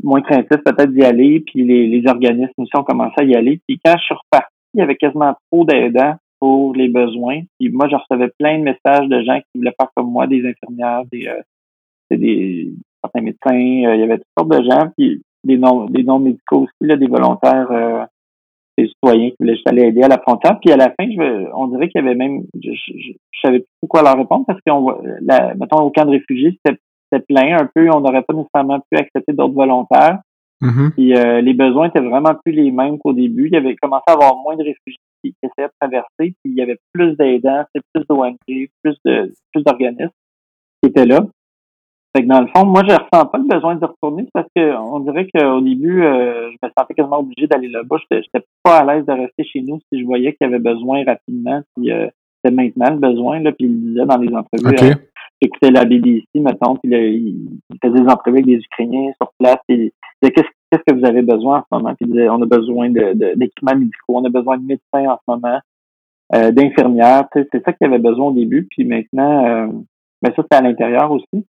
moins craintifs peut-être d'y aller, puis les, les organismes aussi ont commencé à y aller. Puis quand je suis reparti, il y avait quasiment trop d'aidants pour les besoins. Puis moi, je recevais plein de messages de gens qui voulaient faire comme moi, des infirmières, des, euh, des certains médecins, euh, il y avait toutes sortes de gens, puis des non des non médicaux aussi, là, des volontaires euh, ces citoyens qui voulaient juste aller aider à la frontière. Puis à la fin, je, on dirait qu'il y avait même, je, je, savais plus quoi leur répondre parce qu'on, la, mettons, au camp de réfugiés, c'était plein un peu. On n'aurait pas nécessairement pu accepter d'autres volontaires. Mm-hmm. Puis euh, les besoins étaient vraiment plus les mêmes qu'au début. Il y avait commencé à avoir moins de réfugiés qui essayaient de traverser, puis il y avait plus d'aidants, plus d'ONG, plus de plus d'organismes qui étaient là. Fait que dans le fond, moi, je ressens pas le besoin de retourner parce que on dirait qu'au début, euh, je me sentais quasiment obligé d'aller là-bas. J'étais pas à l'aise de rester chez nous si je voyais qu'il y avait besoin rapidement, puis euh, c'était maintenant le besoin, là, puis il disait dans les entrevues. Okay. Euh, J'écoutais la BBC, mettons, puis là, il, faisait des entrevues avec des Ukrainiens sur place, puis il disait qu'est-ce qu'est-ce que vous avez besoin en ce moment? Puis il disait, on a besoin de, d'équipements médicaux, on a besoin de médecins en ce moment, euh, d'infirmières. C'est ça qu'il avait besoin au début, puis maintenant, euh, ben ça, c'était à l'intérieur aussi.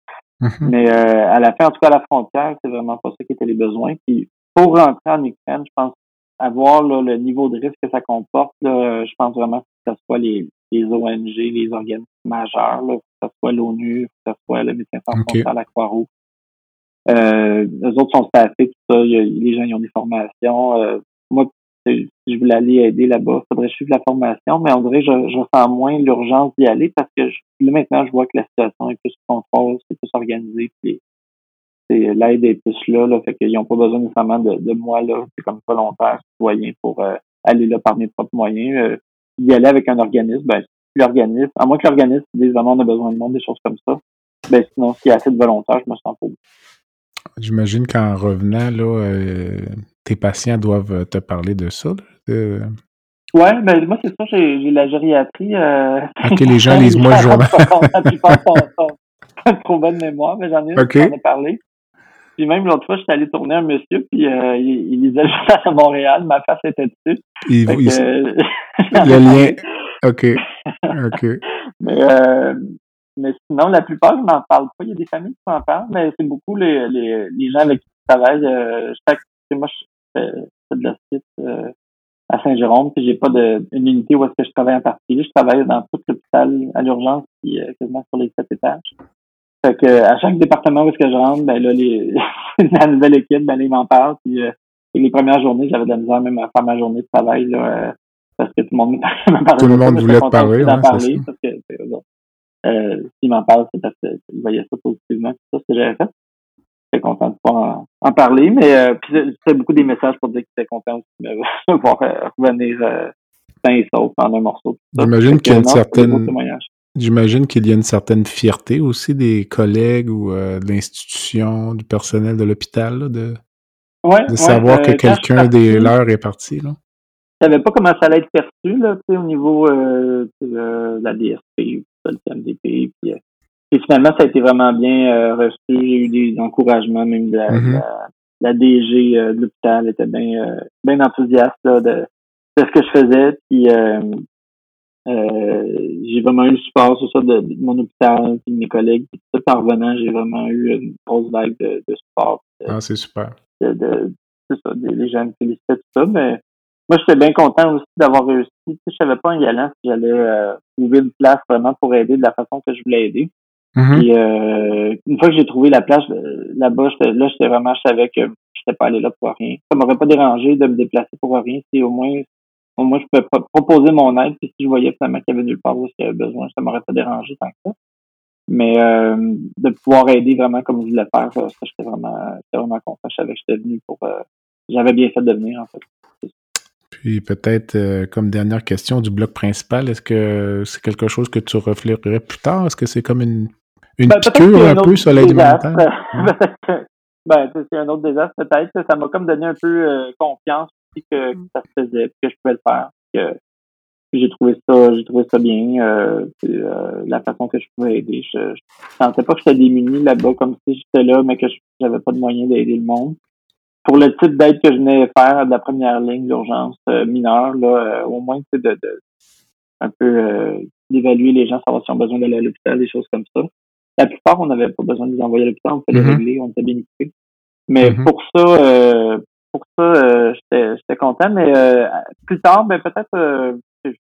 Mhm. Mais euh, à la fin, en tout cas à la frontière, c'est vraiment pas ça qui était les besoins. Puis pour rentrer en Ukraine, je pense avoir là, le niveau de risque que ça comporte, là, je pense vraiment que ce soit les, les ONG, les organismes majeurs, là, que ce soit l'ONU, que ce soit le Médecins sans Okay. la Croix-Rouge. Euh, eux autres sont staffés, tout ça. Il y a- les gens ils ont des formations. Euh, moi, si je voulais aller aider là-bas, il faudrait suivre la formation, mais on dirait que je, ressens moins l'urgence d'y aller parce que là, maintenant, je vois que la situation est plus sous c'est plus organisé, puis l'aide est plus là, fait qu'ils n'ont pas besoin nécessairement de, moi, là, c'est comme volontaire, citoyen, pour euh, aller là par mes propres moyens. Euh, y aller avec un organisme, ben, l'organisme, à moins que l'organisme dise vraiment on a besoin de monde, des choses comme ça, ben sinon, s'il y a assez de volontaires, je me sens pas J'imagine qu'en revenant, là, euh, tes patients doivent te parler de ça. de- Ouais, ben moi c'est ça, j'ai la gériatrie. Euh... Ok, les gens lisent [LAUGHS] moins le journal. Pas trop bonne mémoire, mais j'en ai parlé. Puis même l'autre fois, j'étais allé tourner un monsieur, puis euh, il, il lisait journal à Montréal, ma face était dessus. Que, ils- [LAUGHS] euh, le lien. Ok. Ok. [LAUGHS] mais, euh, mais sinon, la plupart, je m'en parle pas. Il y a des familles qui m'en parlent, mais c'est beaucoup les, les, les gens avec qui je travaille. Euh, sais, moi, je je fais de l'hospice euh, à Saint-Jérôme, puis j'ai pas de, une unité où est-ce que je travaille en particulier. Je travaille dans tout l'hôpital à l'urgence, puis euh, quasiment sur les sept étages. Fait que à chaque département où est-ce que je rentre, ben là, les, [LAUGHS] la nouvelle équipe, ben là, ils m'en parlent. Puis euh, et les premières journées, j'avais de la misère même à faire ma journée de travail là, euh, parce que tout le monde me [LAUGHS] parlait. Tout le monde voulait te parler, ouais, c'est parler parce que c'est. Euh, s'ils m'en parlent, c'est parce qu'ils voyaient ça positivement, tout ça, ce que j'avais fait. J'étais content de pouvoir en, parler, mais euh, puis c'était beaucoup des messages pour dire qu'ils étaient contents de [LAUGHS] me voir euh, revenir euh, sain et sauf en un morceau. J'imagine qu'il y a une non, certaine- témoignages. J'imagine qu'il y a une certaine fierté aussi des collègues ou euh, de l'institution, du personnel de l'hôpital, de, Ouais, de savoir que quelqu'un des leurs est parti. Là. Je savais pas comment ça allait être perçu là, au niveau de la DSP, le CMDP. Puis, puis finalement, ça a été vraiment bien euh, reçu. J'ai eu des encouragements, même de la, Mhm. la, la DG euh, de l'hôpital était bien euh, bien enthousiaste là, de, de ce que je faisais. Puis euh, euh, j'ai vraiment eu le support sur ça de, de mon hôpital, de mes collègues. Puis tout en revenant, j'ai vraiment eu une grosse vague de, de support Ah, c'est super. de, ça, des- les gens me félicitaient tout ça, mais moi j'étais bien content aussi d'avoir réussi. Tu sais, je savais pas en y allant si j'allais euh, trouver une place vraiment pour aider de la façon que je voulais aider. Mhm. Puis euh, une fois que j'ai trouvé la place euh, là-bas, là j'étais vraiment, je savais que j'étais pas allé là pour rien. Ça m'aurait pas dérangé de me déplacer pour rien si au moins au moins je pouvais pro- proposer mon aide, puis si je voyais finalement qu'il y avait nulle part où il y avait besoin, ça m'aurait pas dérangé tant que ça. Mais euh, de pouvoir aider vraiment comme je voulais faire, ça, j'étais vraiment, j'étais vraiment content. Je savais que j'étais venu pour. euh, j'avais bien fait de venir, en fait. Puis peut-être, euh, comme dernière question du bloc principal, est-ce que c'est quelque chose que tu refléterais plus tard? Est-ce que c'est comme une, une Ben, piqûre un peu sur que- [LAUGHS] ben, tu sais, c'est un autre désastre, peut-être. Ça m'a comme donné un peu euh, confiance aussi que, que ça se faisait, que je pouvais le faire. Que, puis j'ai trouvé ça, j'ai trouvé ça bien. Euh, puis, euh, la façon que je pouvais aider. Je, je sentais pas que j'étais démuni là-bas, comme si j'étais là, mais que je- j'avais pas de moyen d'aider le monde. Pour le type d'aide que je venais faire de la première ligne d'urgence euh, mineure, là, euh, au moins c'est de, de un peu euh, d'évaluer les gens, savoir s'ils ont besoin d'aller à l'hôpital, des choses comme ça. La plupart, on n'avait pas besoin de les envoyer à l'hôpital, on pouvait les Mhm. régler, on était bien équipés. Mais Mhm. pour ça, euh, pour ça, euh, j'étais j'étais content. Mais euh, plus tard, ben peut-être, euh, je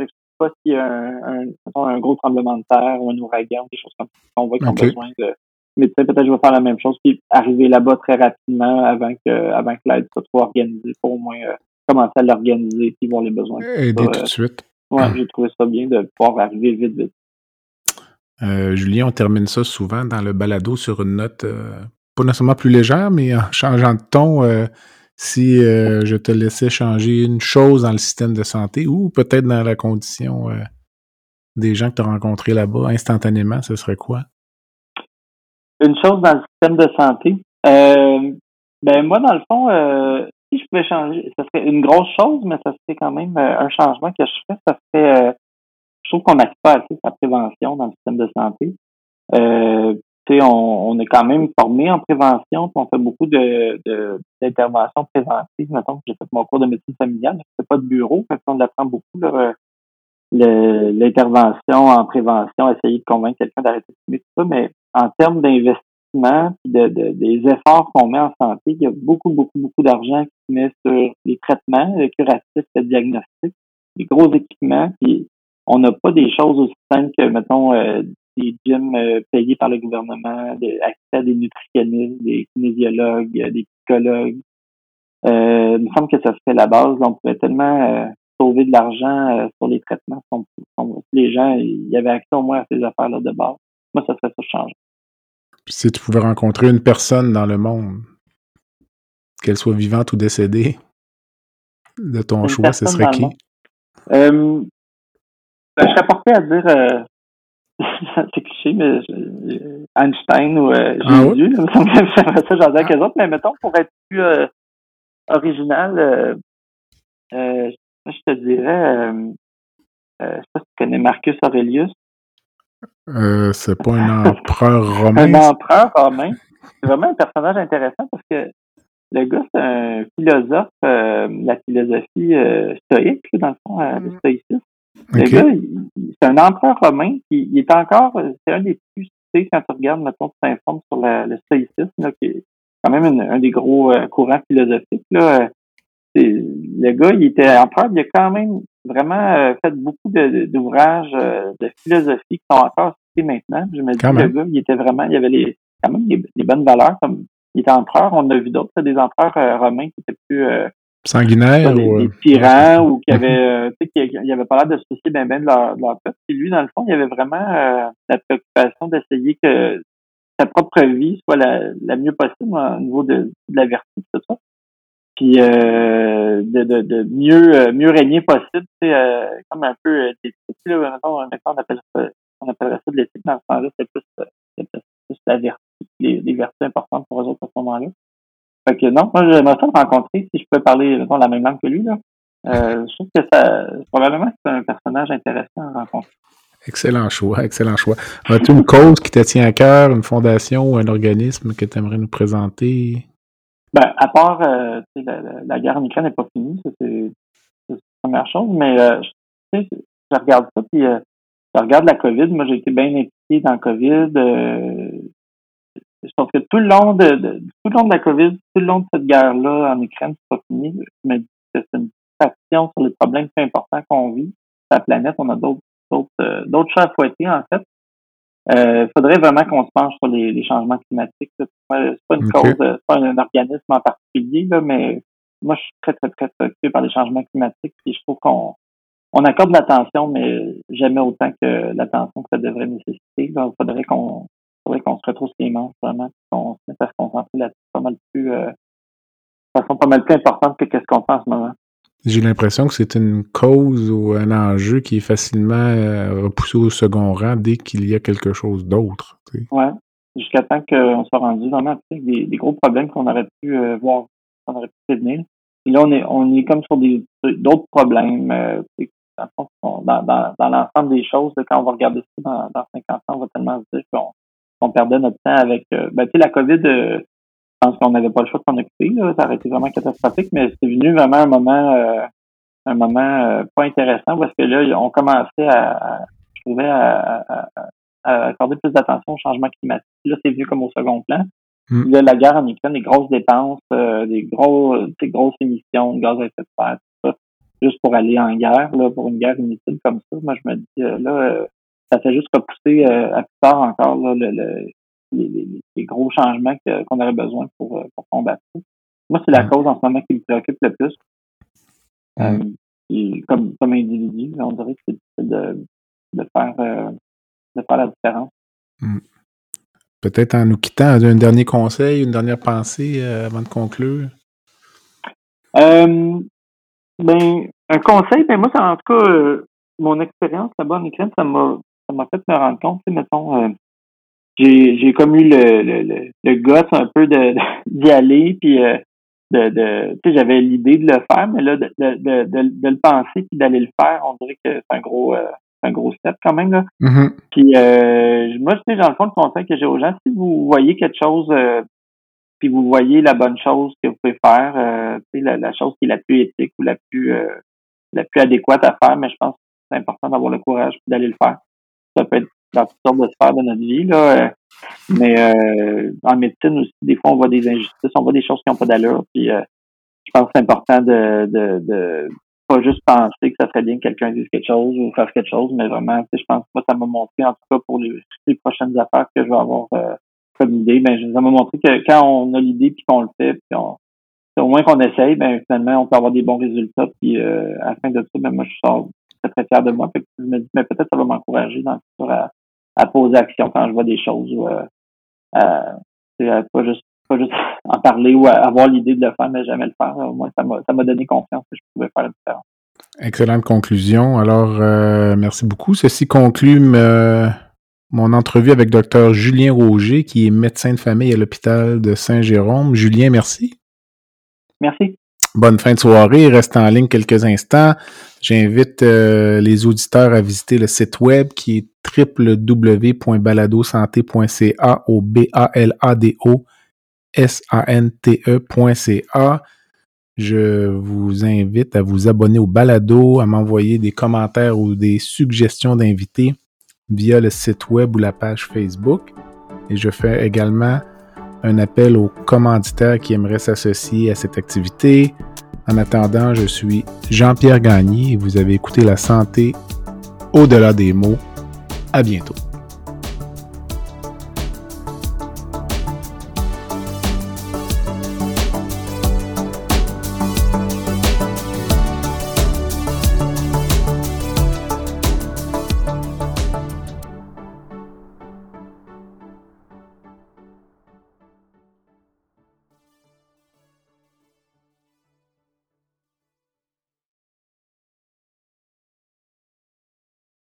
sais pas s'il y a un, un, un gros tremblement de terre ou un ouragan, des choses comme ça, qu'on voit qu'ils Ok. ont besoin de. Mais tu sais, peut-être que je vais faire la même chose, puis arriver là-bas très rapidement avant que avant que l'aide soit trop organisée pour au moins euh, commencer à l'organiser et voir les besoins. Aider tout de suite. Ouais, j'ai trouvé ça bien de pouvoir arriver vite, vite. Julien, on termine ça souvent dans le balado sur une note pas nécessairement plus légère, mais en [LAUGHS] changeant de ton, si je te laissais changer une chose dans le système de santé ou peut-être dans la condition des gens que tu as rencontrés là-bas instantanément, ce serait quoi? Une chose dans le système de santé? Euh, ben moi, dans le fond, euh, si je pouvais changer, ça serait une grosse chose, mais ça serait quand même euh, un changement que je ferais. Ça serait, trouve qu'on n'active pas assez sa prévention dans le système de santé. Euh, on, on est quand même formé en prévention, on fait beaucoup de, d'interventions préventives. Mettons que j'ai fait mon cours de médecine familiale, je fais pas de bureau, fait on apprend beaucoup là, l'intervention en prévention, essayer de convaincre quelqu'un d'arrêter de fumer, tout ça, mais en termes d'investissement, de, de, des efforts qu'on met en santé, il y a beaucoup, beaucoup, beaucoup d'argent qui se met sur les traitements, le curatif, le diagnostic, les gros équipements, puis on n'a pas des choses aussi simples que, mettons, euh, des gyms euh, payés par le gouvernement, des, accès à des nutritionnistes, des kinésiologues, des psychologues. Euh, il me semble que ça serait la base. On pourrait tellement sauver de l'argent euh, sur les traitements. les gens, il y avait accès au moins à ces affaires-là de base. Moi, ça serait ça changer. Si tu pouvais rencontrer une personne dans le monde, qu'elle soit vivante ou décédée, de ton choix, ce serait qui? Euh, ben, je serais porté à dire, euh, [LAUGHS] c'est cliché, mais Einstein ou ah Jésus, [LAUGHS] ça me fait ça, j'en dis à autres, mais mettons, pour être plus original, je te dirais, euh, euh, je sais pas si tu connais Marcus Aurelius? Euh, c'est pas un [LAUGHS] empereur romain. un empereur romain. C'est vraiment un personnage intéressant parce que le gars, c'est un philosophe, euh, la philosophie euh, stoïque, dans le fond, le mm. Le gars, c'est un empereur romain qui il est encore, c'est un des plus cités quand tu regardes, mettons, tu t'informes sur le stoïcisme, là, qui est quand même un des gros courants philosophiques. Là le gars, il était empereur, il a quand même vraiment euh, fait beaucoup d'ouvrages de, de, philosophie qui sont encore cités maintenant. Je me dis que le gars, il était vraiment, il avait les, quand même des, bonnes valeurs. Comme il était empereur, on a vu d'autres, des empereurs euh, romains qui étaient plus euh, sanguinaires ou des tyrans ou qui avaient, tu sais, qui avait pas l'air de se soucier bien, bien de leur, de leur peuple. Et lui, dans le fond, il avait vraiment la préoccupation d'essayer que sa propre vie soit la, la mieux possible au niveau de, de la vertu, tout ça puis euh, de, de, de, mieux euh, mieux régner possible, c'est euh, comme un peu euh, là, maintenant, on appelle ça on appellerait ça de l'éthique dans ce temps-là, c'est plus, c'est plus, la vertu, les, les, vertus importantes pour eux autres à ce moment-là. Fait que non, moi j'aimerais ça le rencontrer si je peux parler mettons, la même langue que lui là. Euh, je trouve que ça probablement c'est un personnage intéressant à rencontrer. Excellent choix, excellent choix. As-tu une cause qui te tient à cœur, une fondation ou un organisme que tu aimerais nous présenter? Ben, à part, euh, la, la, guerre en Ukraine n'est pas finie, c'est la première chose, mais euh, je, je regarde ça, puis euh, je regarde la COVID. Moi, j'ai été bien impliqué dans le COVID. Euh, je pense que tout le long de, tout le long de la COVID, tout le long de cette guerre-là en Ukraine, c'est pas fini. Je me dis que c'est une action sur les problèmes plus importants qu'on vit. Sur la planète, on a d'autres d'autres euh, d'autres choses à fouetter, en fait. Il euh, faudrait vraiment qu'on se penche sur les, les changements climatiques. C'est pas une cause, c'est pas un, organisme en particulier, là, mais moi, je suis très, très, très préoccupé par les changements climatiques. Et je trouve qu'on on accorde l'attention, mais jamais autant que l'attention que ça devrait nécessiter. il faudrait qu'on faudrait qu'on se retrouve les manches vraiment, qu'on se mette à se concentrer là-dessus pas mal plus euh, de façon pas mal plus importante que ce qu'on fait en ce moment. J'ai l'impression que c'est une cause ou un enjeu qui est facilement euh, repoussé au second rang dès qu'il y a quelque chose d'autre. Oui, jusqu'à temps qu'on soit rendu vraiment avec des, des gros problèmes qu'on aurait pu euh, voir, qu'on aurait pu prévenir. Et là, on est, on est comme sur des d'autres problèmes. Euh, dans, dans, dans l'ensemble des choses, quand on va regarder ça dans, dans 50 ans, on va tellement se dire qu'on on perdait notre temps avec ben, tu sais, la COVID, je pense qu'on n'avait pas le choix de s'en occuper. Là. Ça aurait été vraiment catastrophique, mais c'est venu vraiment un moment euh, un moment euh, pas intéressant parce que là, on commençait à, je trouvais, à, accorder plus d'attention au changement climatique. Là, c'est venu comme au second plan. Mm. Là, la guerre en Ukraine, des grosses dépenses, euh, des gros des grosses émissions de gaz à effet de serre, tout ça, juste pour aller en guerre, là, pour une guerre inutile comme ça. Moi, je me dis, là, ça fait juste repousser à plus tard encore là, le les, gros changements qu'on aurait besoin pour, euh, pour combattre Moi, c'est la cause en ce moment qui me préoccupe le plus. Mm. comme, comme individu, on dirait que c'est difficile de, de, faire, de faire la différence. Mm. Peut-être en nous quittant, un dernier conseil, une dernière pensée avant de conclure? Euh, ben, un conseil, ben moi, c'est en tout cas, mon expérience là-bas en Ukraine, ça m'a ça m'a fait me rendre compte, tu sais, mettons, euh, j'ai, j'ai comme eu le, le, le, le gosse un peu de, [LAUGHS] d'y aller, puis euh, de, de tu sais, j'avais l'idée de le faire, mais là, de, de, de, de, le penser puis d'aller le faire, on dirait que c'est un gros euh, un gros step quand même. Là. Mm-hmm. Puis euh, moi, tu sais, dans le fond, le conseil que j'ai aux gens, si vous voyez quelque chose puis vous voyez la bonne chose que vous pouvez faire, euh, la, la chose qui est la plus éthique ou la plus la plus adéquate à faire, mais je pense que c'est important d'avoir le courage d'aller le faire ça peut être dans toutes sortes de sphères de notre vie. Là. Euh, mais euh, en médecine aussi, des fois, on voit des injustices, on voit des choses qui n'ont pas d'allure. Puis euh, je pense que c'est important de, de, de pas juste penser que ça serait bien que quelqu'un dise quelque chose ou fasse quelque chose, mais vraiment, je pense que moi, ça m'a montré, en tout cas pour les, les prochaines affaires que je vais avoir comme idée, ben, ça m'a montré que quand on a l'idée puis qu'on le fait, puis on, au moins qu'on essaye, ben finalement, on peut avoir des bons résultats. Puis à la fin de ça, ben moi, je sors très, très fier de moi. je me dis, mais peut-être ça va m'encourager dans le futur à, à, poser action quand je vois des choses ou euh, pas juste pas juste en parler ou avoir l'idée de le faire, mais jamais le faire. Au moins, ça m'a donné confiance que je pouvais faire la différence. Excellente conclusion. Alors, euh, merci beaucoup. Ceci conclut mon entrevue avec Dr. Julien Roger, qui est médecin de famille à l'hôpital de Saint-Jérôme. Julien, merci. Merci. Bonne fin de soirée. Reste en ligne quelques instants. J'invite euh, les auditeurs à visiter le site web qui est www.baladosanté.ca au b a l a d o s a n t e.ca. Je vous invite à vous abonner au balado, à m'envoyer des commentaires ou des suggestions d'invités via le site web ou la page Facebook. Et je fais également un appel aux commanditaires qui aimeraient s'associer à cette activité. En attendant, je suis Jean-Pierre Gagné et vous avez écouté La santé au-delà des mots. À bientôt.